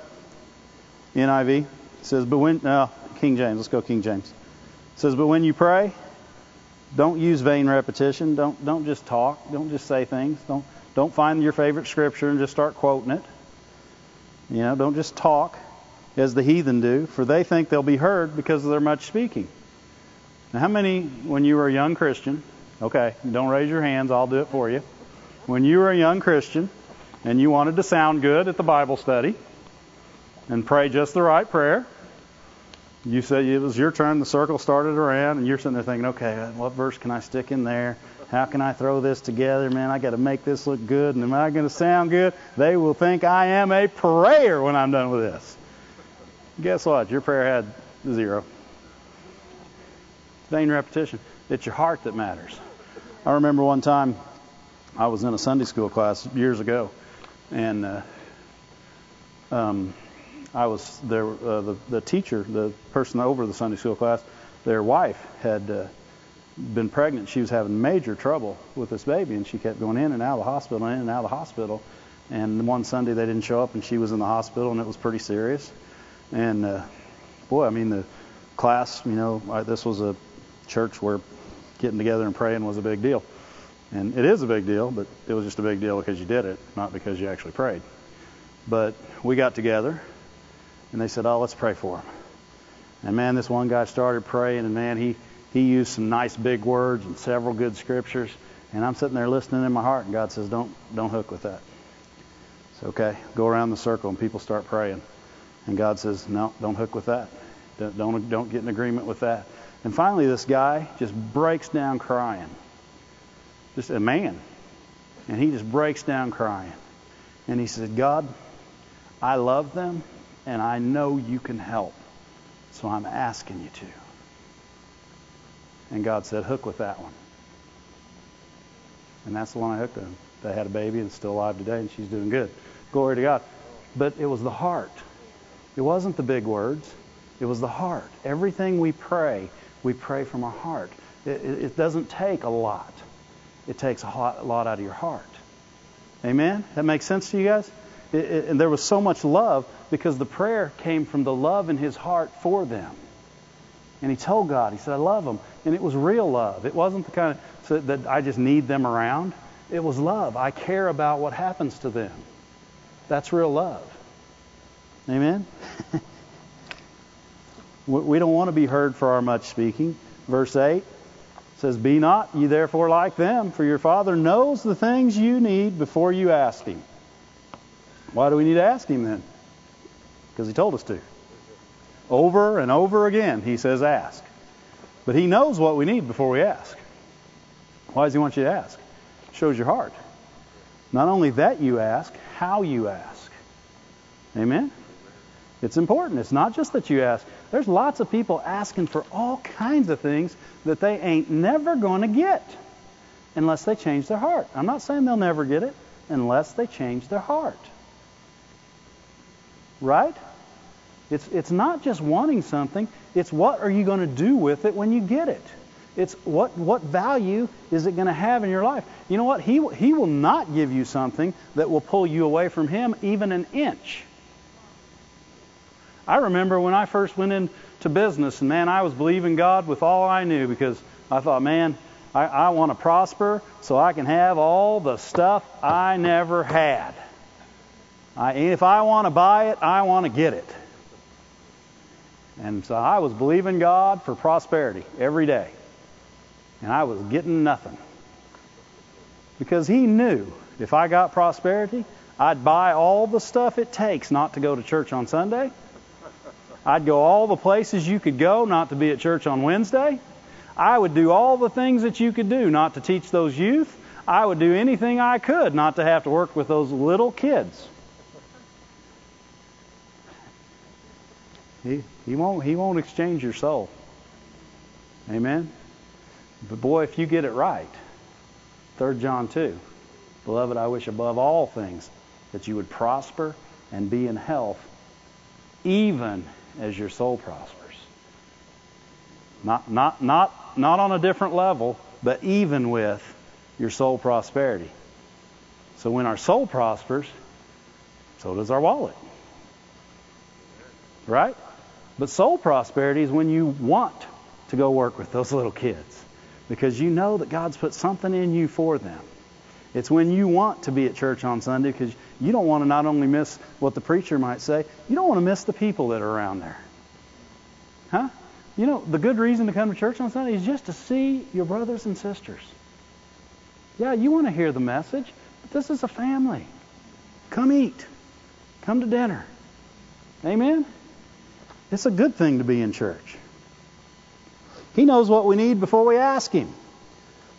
NIV. It says, but when, no, King James, let's go King James. It says, but when you pray, don't use vain repetition. Don't, don't just talk. Don't just say things. Don't, don't find your favorite scripture and just start quoting it. You know, don't just talk as the heathen do, for they think they'll be heard because of their much speaking. Now, how many, when you were a young Christian, okay, don't raise your hands, I'll do it for you. When you were a young Christian and you wanted to sound good at the Bible study and pray just the right prayer, you said it was your turn, the circle started around, and you're sitting there thinking, okay, what verse can I stick in there? How can I throw this together? Man, I got to make this look good, and am I going to sound good? They will think I am a prayer when I'm done with this. Guess what? Your prayer had zero. Vain repetition. It's your heart that matters. I remember one time I was in a Sunday school class years ago, and uh, um, I was there. Uh, the, the teacher, the person over the Sunday school class, their wife had uh, been pregnant. She was having major trouble with this baby, and she kept going in and out of the hospital, in and out of the hospital. And one Sunday they didn't show up, and she was in the hospital, and it was pretty serious. And uh, boy, I mean, the class, you know, I, this was a church where getting together and praying was a big deal. And it is a big deal, but it was just a big deal because you did it, not because you actually prayed. But we got together, and they said, "Oh, let's pray for him." And man, this one guy started praying, and man, he he used some nice big words and several good scriptures. And I'm sitting there listening in my heart, and God says, "Don't don't hook with that." It's okay. Go around the circle, and people start praying. And God says, "No, don't hook with that. Don't don't, don't get in agreement with that." And finally, this guy just breaks down crying. Just a man, and he just breaks down crying. And he said, "God, I love them, and I know you can help, so I'm asking you to." And God said, hook with that one. And that's the one I hooked on. They had a baby and still alive today, and she's doing good. Glory to God. But it was the heart. It wasn't the big words. It was the heart. Everything we pray, we pray from our heart. It, it, it doesn't take a lot. It takes a lot, a lot, out of your heart. Amen? That makes sense to you guys? And there was so much love because the prayer came from the love in his heart for them. And he told God, he said, I love them. And it was real love. It wasn't the kind of that I just need them around. It was love. I care about what happens to them. That's real love. Amen? we don't want to be heard for our much speaking. Verse 8 says, Be not ye therefore like them, for your Father knows the things you need before you ask Him. Why do we need to ask Him then? Because He told us to. Over and over again, he says, ask. But he knows what we need before we ask. Why does he want you to ask? It shows your heart. Not only that you ask, how you ask. Amen? It's important. It's not just that you ask. There's lots of people asking for all kinds of things that they ain't never going to get unless they change their heart. I'm not saying they'll never get it unless they change their heart. Right? It's, it's not just wanting something, it's what are you going to do with it when you get it. It's what, what value is it going to have in your life? You know what? He, he will not give you something that will pull you away from Him even an inch. I remember when I first went into business, and man, I was believing God with all I knew because I thought, man, I, I want to prosper so I can have all the stuff I never had. I, if I want to buy it, I want to get it. And so I was believing God for prosperity every day. And I was getting nothing. Because He knew if I got prosperity, I'd buy all the stuff it takes not to go to church on Sunday. I'd go all the places you could go not to be at church on Wednesday. I would do all the things that you could do not to teach those youth. I would do anything I could not to have to work with those little kids. He, won't he won't exchange your soul. Amen. But boy, if you get it right, 3 John 2, beloved, I wish above all things that you would prosper and be in health, even as your soul prospers. Not not not not on a different level, but even with your soul prosperity. So when our soul prospers, so does our wallet. Right? But soul prosperity is when you want to go work with those little kids because you know that God's put something in you for them. It's when you want to be at church on Sunday because you don't want to not only miss what the preacher might say, you don't want to miss the people that are around there. Huh? You know, the good reason to come to church on Sunday is just to see your brothers and sisters. Yeah, you want to hear the message, but this is a family. Come eat. Come to dinner. Amen? It's a good thing to be in church. He knows what we need before we ask Him.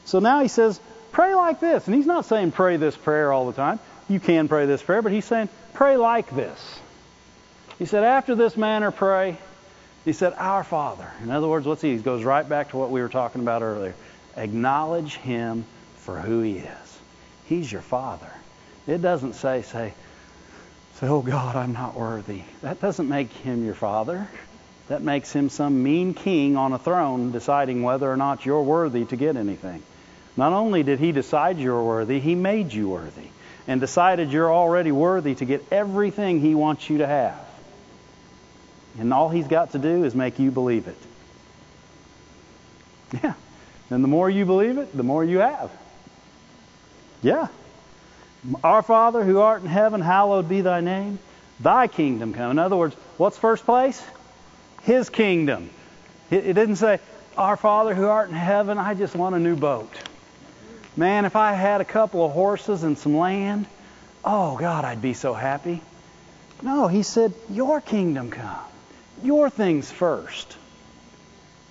So now He says, pray like this. And He's not saying pray this prayer all the time. You can pray this prayer, but He's saying pray like this. He said, after this manner pray. He said, Our Father. In other words, what's he? He goes right back to what we were talking about earlier. Acknowledge him for who he is. He's your Father. It doesn't say, say, say, oh God, I'm not worthy. That doesn't make him your Father. That makes him some mean king on a throne deciding whether or not you're worthy to get anything. Not only did he decide you're worthy, he made you worthy and decided you're already worthy to get everything he wants you to have. And all he's got to do is make you believe it. Yeah. And the more you believe it, the more you have. Yeah. Our Father who art in heaven, hallowed be thy name. Thy kingdom come. In other words, what's first place? His kingdom. It didn't say, Our Father who art in heaven, I just want a new boat. Man, if I had a couple of horses and some land, oh God, I'd be so happy. No, he said, Your kingdom come your things first.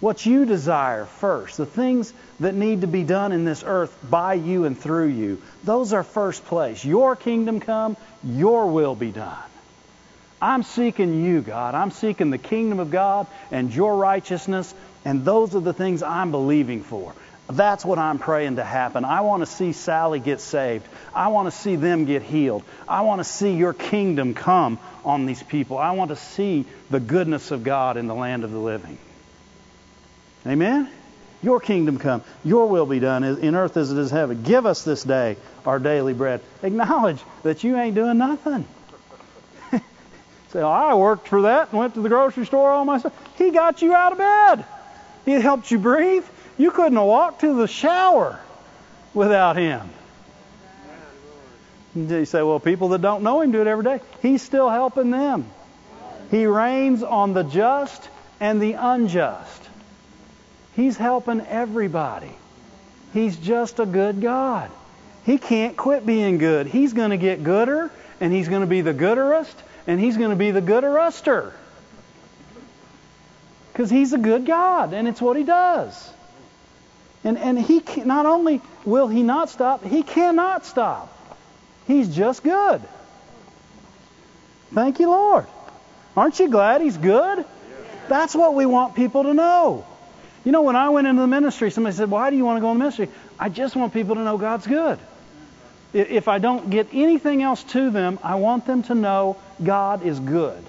What you desire first. The things that need to be done in this earth by you and through you. Those are first place. Your kingdom come, your will be done. I'm seeking you, God. I'm seeking the kingdom of God and your righteousness, and those are the things I'm believing for. That's what I'm praying to happen. I want to see Sally get saved. I want to see them get healed. I want to see your kingdom come on these people. I want to see the goodness of God in the land of the living. Amen? Your kingdom come. Your will be done in earth as it is in heaven. Give us this day our daily bread. Acknowledge that you ain't doing nothing. Say, oh, I worked for that and went to the grocery store all myself. He got you out of bed. He helped you breathe. You couldn't have walked to the shower without him. You say, well, people that don't know him do it every day. He's still helping them. He rains on the just and the unjust. He's helping everybody. He's just a good God. He can't quit being good. He's going to get gooder, and he's going to be the gooderest, and he's going to be the gooderuster. Because he's a good God, and it's what he does. And, and he can, not only will he not stop, he cannot stop. He's just good. Thank you, Lord. Aren't you glad he's good? That's what we want people to know. You know, when I went into the ministry, somebody said, Why do you want to go in the ministry? I just want people to know God's good. If I don't get anything else to them, I want them to know God is good.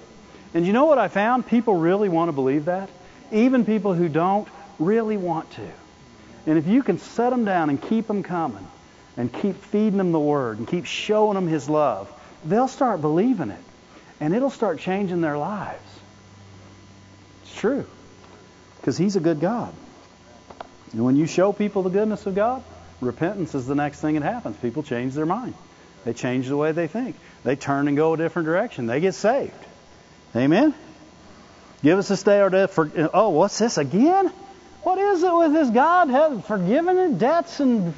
And you know what I found? People really want to believe that. Even people who don't really want to. And if you can set them down and keep them coming and keep feeding them the Word and keep showing them His love, they'll start believing it. And it'll start changing their lives. It's true. Because He's a good God. And when you show people the goodness of God, repentance is the next thing that happens. People change their mind. They change the way they think. They turn and go a different direction. They get saved. Amen? Give us this day our debt for. Oh, what's this again? What is it with this God have forgiven debts and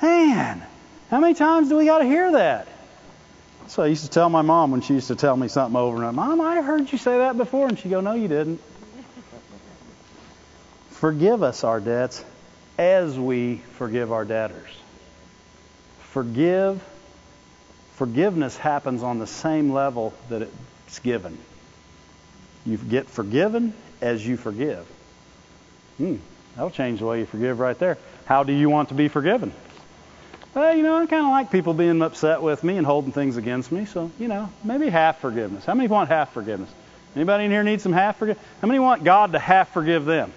man? How many times do we got to hear that? So I used to tell my mom when she used to tell me something over and over, Mom, I heard you say that before, and she'd go, No, you didn't. Forgive us our debts as we forgive our debtors. Forgive. Forgiveness happens on the same level that it's given. You get forgiven as you forgive. Hmm, that'll change the way you forgive right there. How do you want to be forgiven? Well, you know, I kind of like people being upset with me and holding things against me, so, you know, maybe half forgiveness. How many want half forgiveness? Anybody in here need some half forgiveness? How many want God to half forgive them?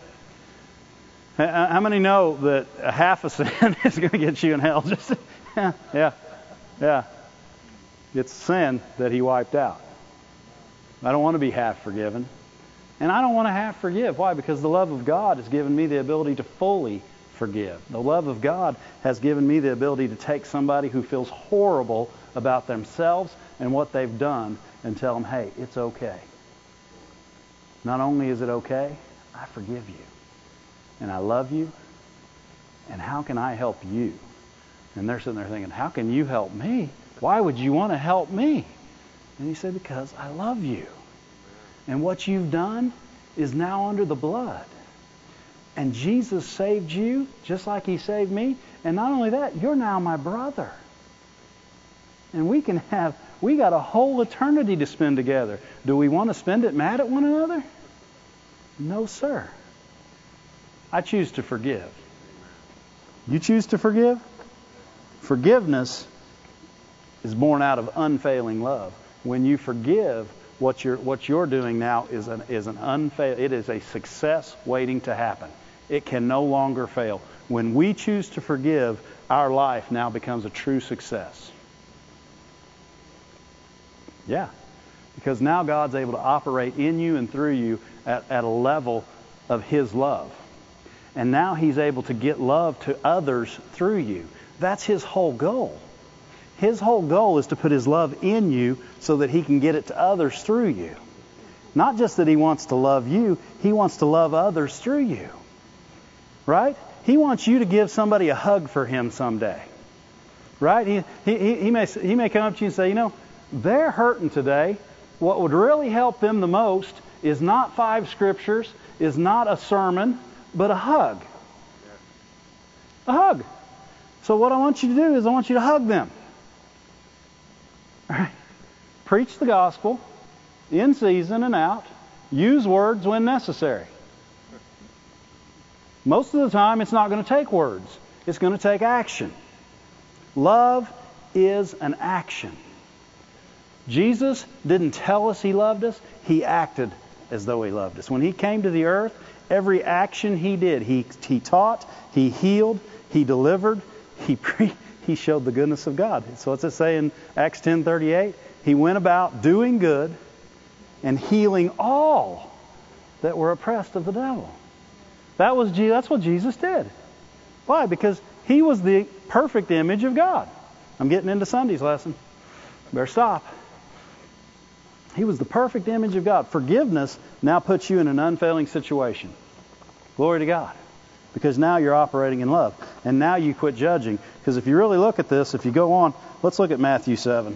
Uh, how many know that a half a sin is going to get you in hell? Just yeah, yeah, yeah. It's sin that He wiped out. I don't want to be half forgiven. And I don't want to half forgive. Why? Because the love of God has given me the ability to fully forgive. The love of God has given me the ability to take somebody who feels horrible about themselves and what they've done and tell them, hey, it's okay. Not only is it okay, I forgive you. And I love you. And how can I help you? And they're sitting there thinking, how can you help me? Why would you want to help me? And he said, because I love you. And what you've done is now under the blood. And Jesus saved you just like he saved me. And not only that, you're now my brother. And we can have, we got a whole eternity to spend together. Do we want to spend it mad at one another? No, sir. I choose to forgive. You choose to forgive? Forgiveness is born out of unfailing love. When you forgive, what you're what you're doing now is an is an unfail it is a success waiting to happen. It can no longer fail. When we choose to forgive, our life now becomes a true success. Yeah. Because now God's able to operate in you and through you at, at a level of His love. And now He's able to get love to others through you. That's His whole goal. His whole goal is to put His love in you so that He can get it to others through you. Not just that He wants to love you, He wants to love others through you. Right? He wants you to give somebody a hug for Him someday. Right? He, he, he, may, he may come up to you and say, you know, they're hurting today. What would really help them the most is not five scriptures, is not a sermon, but a hug. A hug. So what I want you to do is I want you to hug them. Preach the gospel in season and out. Use words when necessary. Most of the time, it's not going to take words, it's going to take action. Love is an action. Jesus didn't tell us he loved us, he acted as though he loved us. When he came to the earth, every action he did, he, he taught, he healed, he delivered, he pre- he showed the goodness of God. So what's it say in Acts 10:38? He went about doing good and healing all that were oppressed of the devil. That was that's what Jesus did. Why? Because he was the perfect image of God. I'm getting into Sunday's lesson. Better stop. He was the perfect image of God. Forgiveness now puts you in an unfailing situation. Glory to God because now you're operating in love. And now you quit judging. Because if you really look at this, if you go on, let's look at Matthew 7.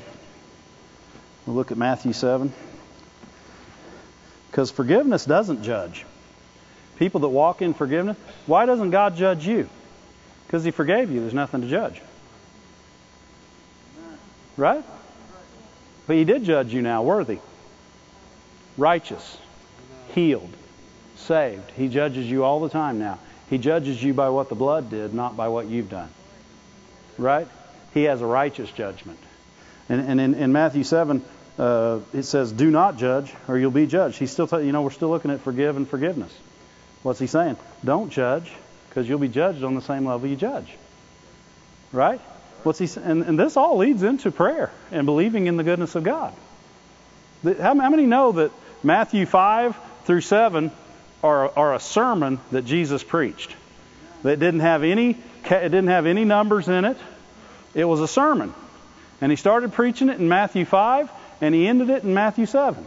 We'll look at Matthew 7. Because forgiveness doesn't judge. People that walk in forgiveness, why doesn't God judge you? Because He forgave you. There's nothing to judge. Right? But He did judge you now, worthy, righteous, healed, saved. He judges you all the time now. He judges you by what the blood did, not by what you've done. Right? He has a righteous judgment. And, and in, in, Matthew 7, uh, it says, Do not judge, or you'll be judged. He's still, t- you know, we're still looking at forgive and forgiveness. What's he saying? Don't judge, because you'll be judged on the same level you judge. Right? What's he? And, and this all leads into prayer and believing in the goodness of God. How many know that Matthew 5 through 7 are, are a sermon that Jesus preached. That didn't have any it didn't have any numbers in it. It was a sermon. And he started preaching it in Matthew 5 and he ended it in Matthew 7.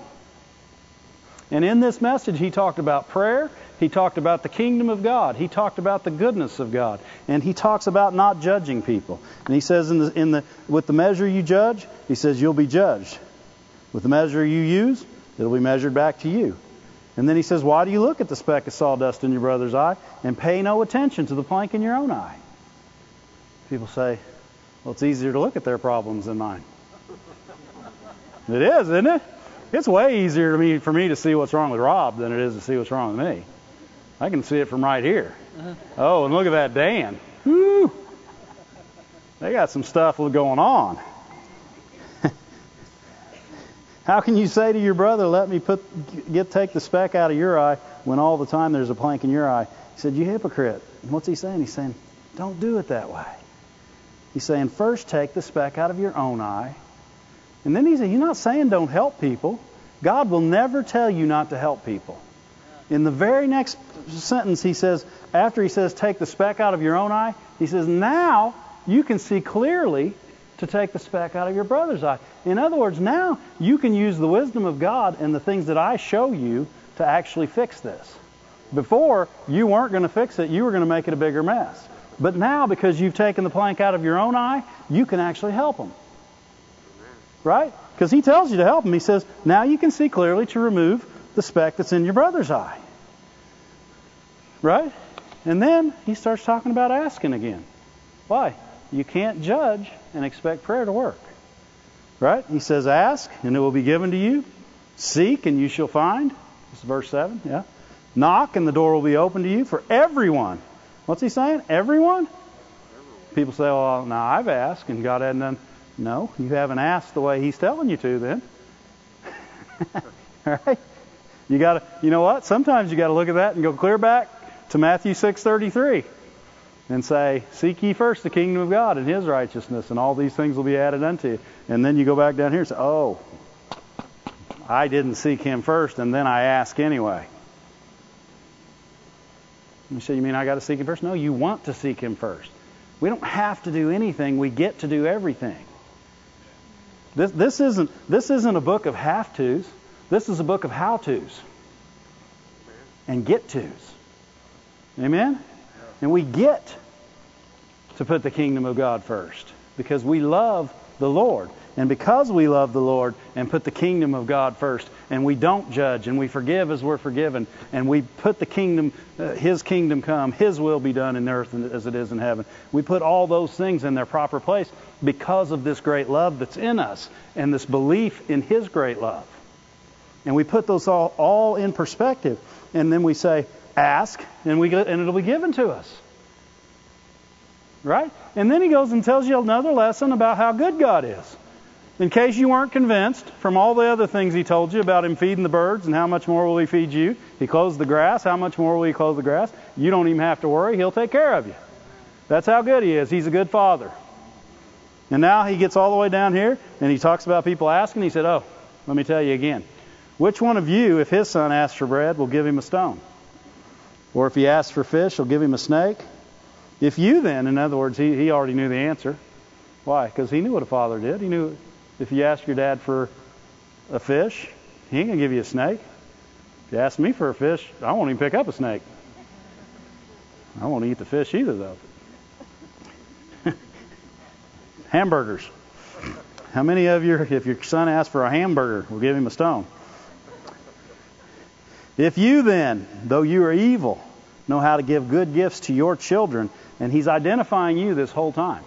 And in this message he talked about prayer, he talked about the kingdom of God, he talked about the goodness of God, and he talks about not judging people. And he says in the, in the with the measure you judge, he says you'll be judged. With the measure you use, it'll be measured back to you. And then he says, Why do you look at the speck of sawdust in your brother's eye and pay no attention to the plank in your own eye? People say, Well, it's easier to look at their problems than mine. It is, isn't it? It's way easier to me, for me to see what's wrong with Rob than it is to see what's wrong with me. I can see it from right here. Uh-huh. Oh, and look at that Dan. Woo! They got some stuff going on. How can you say to your brother, "Let me put get take the speck out of your eye," when all the time there's a plank in your eye? He said, "You hypocrite." And what's he saying? He's saying, "Don't do it that way." He's saying, first take the speck out of your own eye, and then he said, "You're not saying don't help people. God will never tell you not to help people. In the very next sentence, he says, after he says, take the speck out of your own eye, he says, now you can see clearly to take the speck out of your brother's eye. In other words, now you can use the wisdom of God and the things that I show you to actually fix this. Before, you weren't going to fix it, you were going to make it a bigger mess. But now, because you've taken the plank out of your own eye, you can actually help them. Right? Because he tells you to help him. He says, now you can see clearly to remove the speck that's in your brother's eye. Right? And then he starts talking about asking again. Why? You can't judge and expect prayer to work. Right? He says, Ask, and it will be given to you. Seek, and you shall find. This is verse 7. Yeah. Knock, and the door will be open to you for everyone. What's he saying? Everyone? People say, Well, now I've asked, and God hadn't done. No, you haven't asked the way He's telling you to then. Right? You got to, you know what? Sometimes you got to look at that and go clear back to Matthew 6:33 and say, "Seek ye first the kingdom of God and His righteousness, and all these things will be added unto you." And then you go back down here and say, "Oh, I didn't seek Him first, and then I ask anyway." You say, "You mean I got to seek Him first? No, you want to seek Him first. We don't have to do anything; we get to do everything. This, this isn't this isn't a book of have tos. This is a book of how tos and get tos. Amen? And we get to put the kingdom of God first because we love the Lord. And because we love the Lord and put the kingdom of God first, and we don't judge, and we forgive as we're forgiven, and we put the kingdom, uh, His kingdom come, His will be done in earth as it is in heaven. We put all those things in their proper place because of this great love that's in us and this belief in His great love. And we put those all, all in perspective. And then we say, ask, and, we and it'll be given to us. Right? And then he goes and tells you another lesson about how good God is. In case you weren't convinced from all the other things he told you about him feeding the birds and how much more will he feed you. He clothes the grass. How much more will he clothe the grass? You don't even have to worry. He'll take care of you. That's how good he is. He's a good father. And now he gets all the way down here and he talks about people asking. He said, Oh, let me tell you again. Which one of you, if his son asks for bread, will give him a stone? Or if he asks for fish, he'll give him a snake? If you then, in other words, he, he already knew the answer. Why? Because he knew what a father did. He knew if you ask your dad for a fish, he ain't going to give you a snake. If you ask me for a fish, I won't even pick up a snake. I won't eat the fish either, though. Hamburgers. How many of you, if your son asks for a hamburger, will give him a stone? If you then, though you are evil, know how to give good gifts to your children, and he's identifying you this whole time.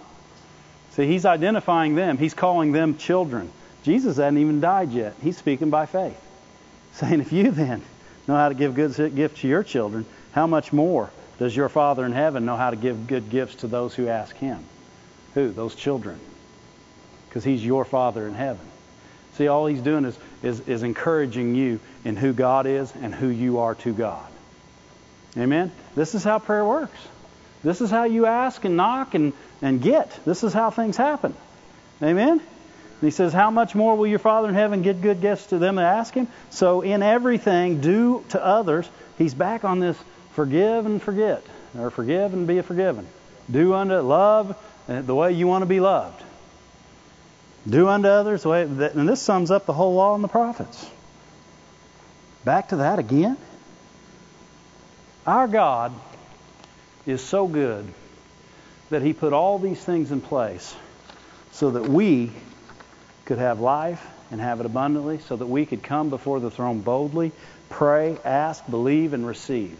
See, he's identifying them. He's calling them children. Jesus hadn't even died yet. He's speaking by faith. Saying, if you then know how to give good gifts to your children, how much more does your Father in heaven know how to give good gifts to those who ask him? Who? Those children. Because he's your Father in heaven. See, all he's doing is, is, is encouraging you in who God is and who you are to God. Amen? This is how prayer works. This is how you ask and knock and, and get. This is how things happen. Amen? And he says, How much more will your Father in heaven give good gifts to them that ask him? So in everything, do to others. He's back on this forgive and forget, or forgive and be forgiven. Do unto love the way you want to be loved. Do unto others and this sums up the whole law and the prophets. Back to that again. Our God is so good that He put all these things in place so that we could have life and have it abundantly, so that we could come before the throne boldly, pray, ask, believe, and receive.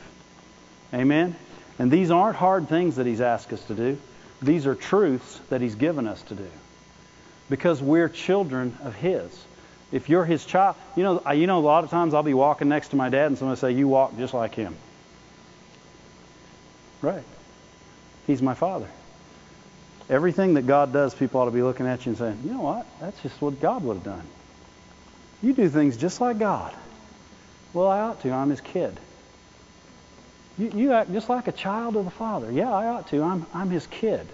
Amen? And these aren't hard things that He's asked us to do. These are truths that He's given us to do because we're children of His. If you're His child, you know, you know, a lot of times I'll be walking next to my dad and somebody say, "You walk just like him." Right? He's my Father. Everything that God does, people ought to be looking at you and saying, "You know what? That's just what God would have done." You do things just like God. Well, I ought to. I'm His kid. You, you act just like a child of the Father. Yeah, I ought to. I'm, I'm His kid.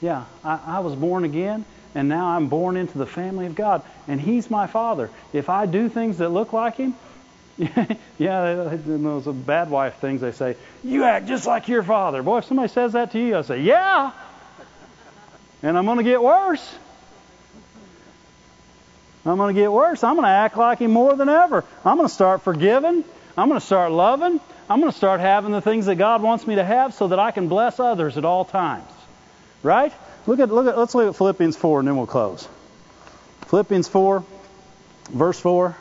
Yeah, I, I was born again, and now I'm born into the family of God, and He's my Father. If I do things that look like Him, yeah, those bad wife things they say, you act just like your father. Boy, if somebody says that to you, I say, yeah, and I'm going to get worse. I'm going to get worse. I'm going to act like him more than ever. I'm going to start forgiving. I'm going to start loving. I'm going to start having the things that God wants me to have so that I can bless others at all times. Right? Look at look at let's look at Philippians 4 and then we'll close. Philippians 4 verse 4.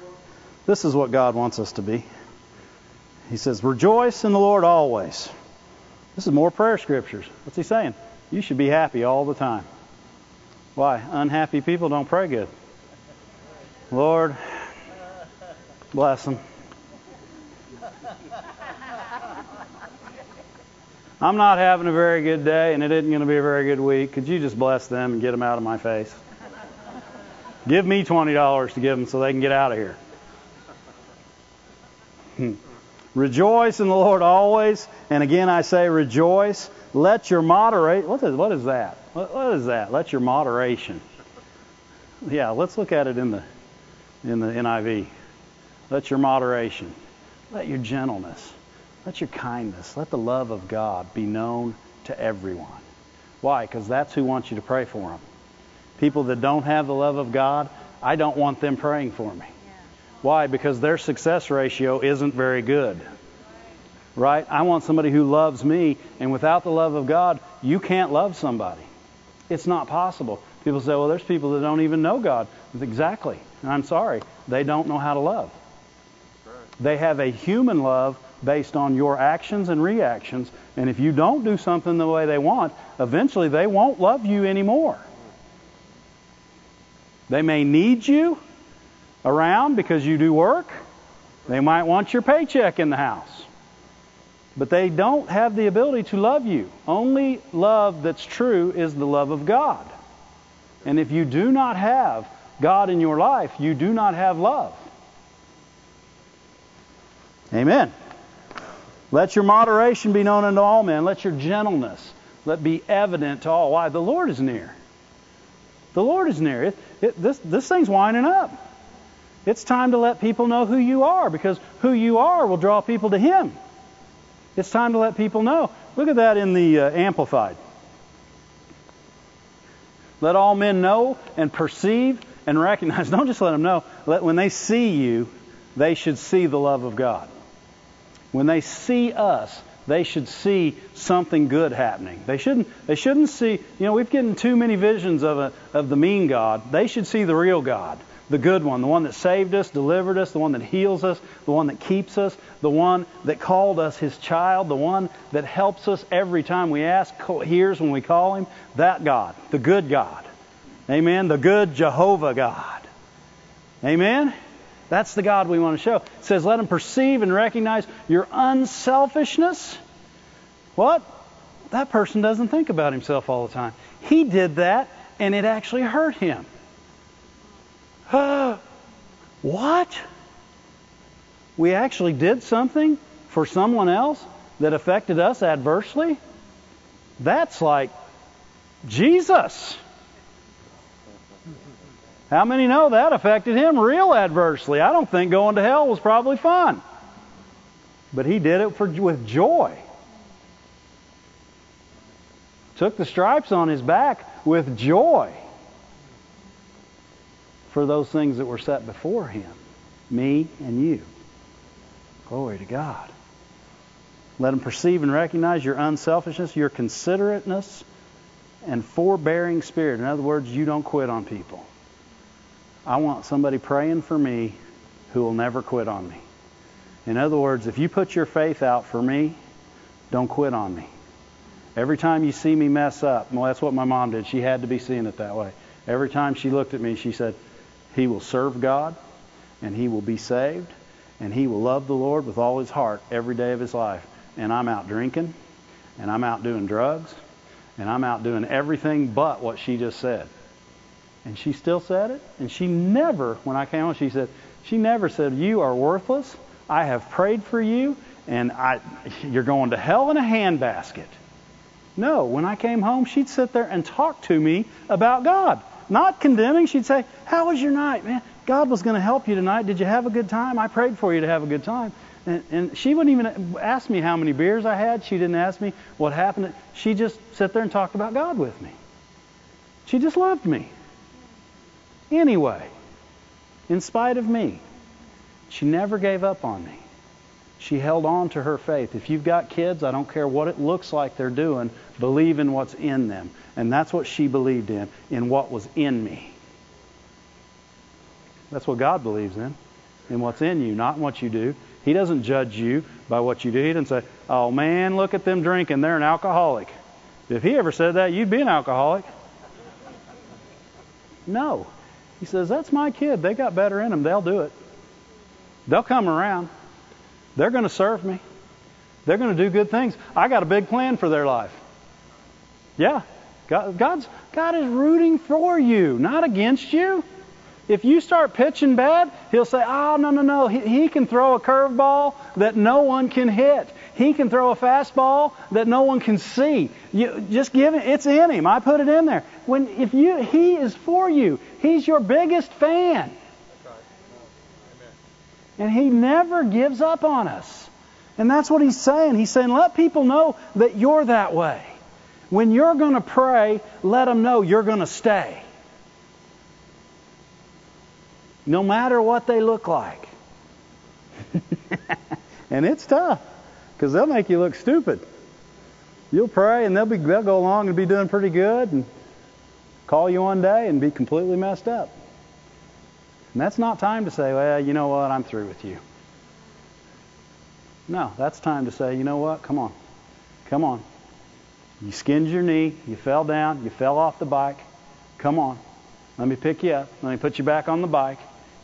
This is what God wants us to be. He says, "Rejoice in the Lord always." This is more prayer scriptures. What's he saying? You should be happy all the time. Why? Unhappy people don't pray good. Lord, bless them. I'm not having a very good day, and it isn't going to be a very good week. Could you just bless them and get them out of my face? Give me $20 to give them so they can get out of here. Hmm. Rejoice in the Lord always. And again, I say rejoice. Let your moderate. What is, what is that? What, what is that? Let your moderation. Yeah, let's look at it in the in the NIV. Let your moderation. Let your gentleness. Let your kindness, let the love of God be known to everyone. Why? Because that's who wants you to pray for them. People that don't have the love of God, I don't want them praying for me. Why? Because their success ratio isn't very good. Right? I want somebody who loves me, and without the love of God, you can't love somebody. It's not possible. People say, well, there's people that don't even know God. Exactly. And I'm sorry, they don't know how to love. They have a human love based on your actions and reactions. And if you don't do something the way they want, eventually they won't love you anymore. They may need you around because you do work. They might want your paycheck in the house. But they don't have the ability to love you. Only love that's true is the love of God. And if you do not have God in your life, you do not have love. Amen. Let your moderation be known unto all men. Let your gentleness let be evident to all. Why? The Lord is near. The Lord is near. It, it, this, this thing's winding up. It's time to let people know who you are because who you are will draw people to Him. It's time to let people know. Look at that in the uh, Amplified. Let all men know and perceive and recognize. Don't just let them know. Let, when they see you, they should see the love of God. When they see us, they should see something good happening. They shouldn't they shouldn't see, you know, we've gotten too many visions of a of the mean God. They should see the real God, the good one, the one that saved us, delivered us, the one that heals us, the one that keeps us, the one that called us his child, the one that helps us every time we ask, hears when we call him, that God, the good God. Amen. The good Jehovah God. Amen. That's the God we want to show. It says, let them perceive and recognize your unselfishness. What? That person doesn't think about himself all the time. He did that, and it actually hurt him. What? We actually did something for someone else that affected us adversely? That's like Jesus. How many know that affected him real adversely? I don't think going to hell was probably fun. But he did it for, with joy. Took the stripes on his back with joy for those things that were set before him, me and you. Glory to God. Let him perceive and recognize your unselfishness, your considerateness, and forbearing spirit. In other words, you don't quit on people. I want somebody praying for me who will never quit on me. In other words, if you put your faith out for me, don't quit on me. Every time you see me mess up, well, that's what my mom did. She had to be seeing it that way. Every time she looked at me, she said, He will serve God, and he will be saved, and he will love the Lord with all his heart every day of his life. And I'm out drinking, and I'm out doing drugs, and I'm out doing everything but what she just said. And she still said it. And she never, when I came on, she said, she never said, You are worthless. I have prayed for you, and I, you're going to hell in a handbasket. No, when I came home, she'd sit there and talk to me about God. Not condemning. She'd say, How was your night, man? God was going to help you tonight. Did you have a good time? I prayed for you to have a good time. And, and she wouldn't even ask me how many beers I had. She didn't ask me what happened. She just sat there and talked about God with me. She just loved me. Anyway, in spite of me, she never gave up on me. She held on to her faith. If you've got kids, I don't care what it looks like they're doing, believe in what's in them. And that's what she believed in, in what was in me. That's what God believes in, in what's in you, not in what you do. He doesn't judge you by what you do. He doesn't say, oh man, look at them drinking. They're an alcoholic. If he ever said that, you'd be an alcoholic. No. He says, that's my kid. They got better in them. They'll do it. They'll come around. They're going to serve me. They're going to do good things. I got a big plan for their life. Yeah. God, God's, God is rooting for you, not against you. If you start pitching bad, he'll say, oh, no, no, no. He, he can throw a curveball that no one can hit. He can throw a fastball that no one can see. You, just give it. It's in him. I put it in there. When if you, he is for you. He's your biggest fan. And he never gives up on us. And that's what he's saying. He's saying, let people know that you're that way. When you're going to pray, let them know you're going to stay no matter what they look like. and it's tough because they'll make you look stupid. You'll pray and they'll be they'll go along and be doing pretty good and call you one day and be completely messed up. And that's not time to say, well, you know what, I'm through with you. No, that's time to say, you know what, come on. Come on. You skinned your knee, you fell down, you fell off the bike. Come on. Let me pick you up. Let me put you back on the bike.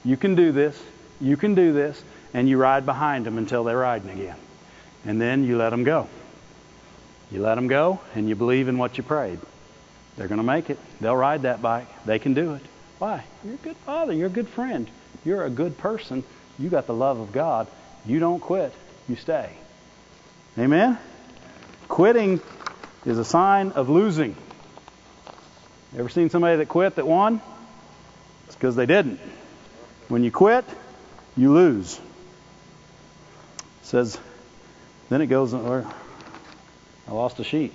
You can do this. You can do this. And you ride behind them until they're riding again. And then you let them go. You let them go and you believe in what you prayed. They're going to make it. They'll ride that bike. They can do it. Why? You're a good father. You're a good friend. You're a good person. You got the love of God. You don't quit. You stay. Amen? Quitting is a sign of losing. Ever seen somebody that quit that won? It's because they didn't. When you quit, you lose. It says, then it goes, I lost a sheet.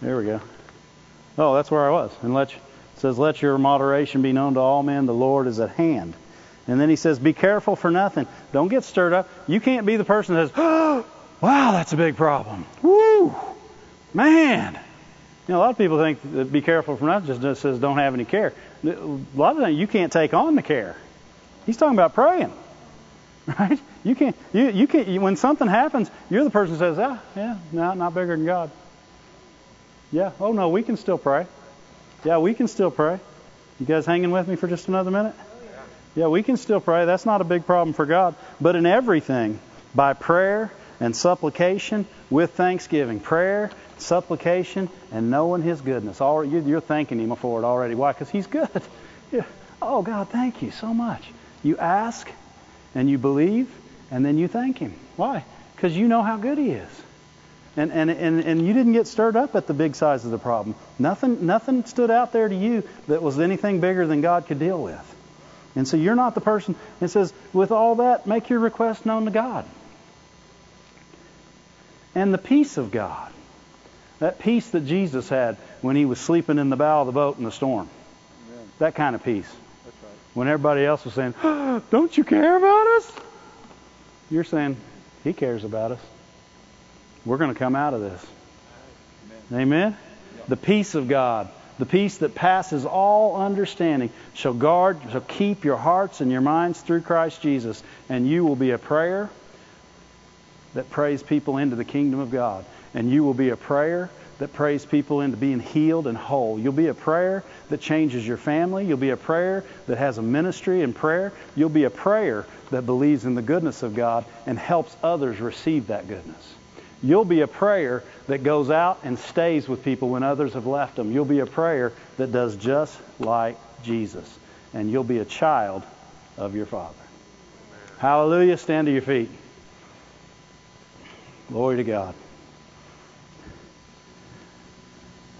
There we go. Oh, that's where I was. And let, says, let your moderation be known to all men. The Lord is at hand. And then he says, be careful for nothing. Don't get stirred up. You can't be the person that says, oh, wow, that's a big problem. Woo, man. You know, a lot of people think that be careful for nothing just says don't have any care a lot of times you can't take on the care. He's talking about praying, right? You can't. You you can't. When something happens, you're the person who says, "Ah, yeah, no, not bigger than God." Yeah. Oh no, we can still pray. Yeah, we can still pray. You guys hanging with me for just another minute? Yeah, we can still pray. That's not a big problem for God. But in everything, by prayer and supplication with thanksgiving. Prayer, supplication, and knowing His goodness. You're thanking Him for it already. Why? Because He's good. Oh, God, thank you so much. You ask and you believe and then you thank Him. Why? Because you know how good He is. And, and, and, and you didn't get stirred up at the big size of the problem. Nothing, nothing stood out there to you that was anything bigger than God could deal with. And so you're not the person. It says, with all that, make your request known to God. And the peace of God. That peace that Jesus had when he was sleeping in the bow of the boat in the storm. Amen. That kind of peace. That's right. When everybody else was saying, Don't you care about us? You're saying, He cares about us. We're going to come out of this. Amen? Amen? The peace of God, the peace that passes all understanding, shall guard, shall keep your hearts and your minds through Christ Jesus. And you will be a prayer that prays people into the kingdom of God and you will be a prayer that prays people into being healed and whole. You'll be a prayer that changes your family. You'll be a prayer that has a ministry in prayer. You'll be a prayer that believes in the goodness of God and helps others receive that goodness. You'll be a prayer that goes out and stays with people when others have left them. You'll be a prayer that does just like Jesus. And you'll be a child of your Father. Hallelujah. Stand to your feet. Glory to God.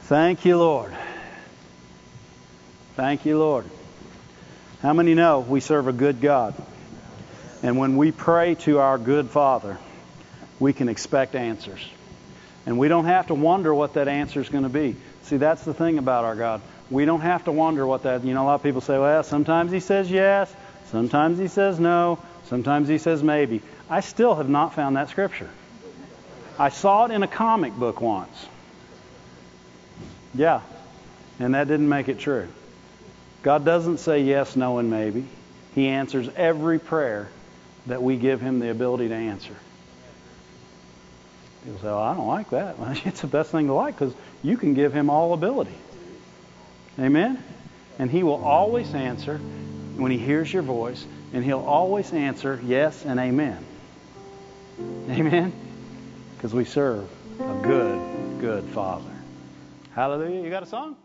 Thank you, Lord. Thank you, Lord. How many know we serve a good God? And when we pray to our good Father, we can expect answers. And we don't have to wonder what that answer is going to be. See, that's the thing about our God. We don't have to wonder what that, you know, a lot of people say, well, sometimes he says yes, sometimes he says no, sometimes he says maybe. I still have not found that scripture. I saw it in a comic book once. Yeah, and that didn't make it true. God doesn't say yes, no, and maybe. He answers every prayer that we give Him the ability to answer. People say, well, I don't like that. Well, it's the best thing to like because you can give Him all ability. Amen? And He will always answer when He hears your voice, and He'll always answer yes and amen. Amen? Because we serve a good, good Father. Hallelujah. You got a song?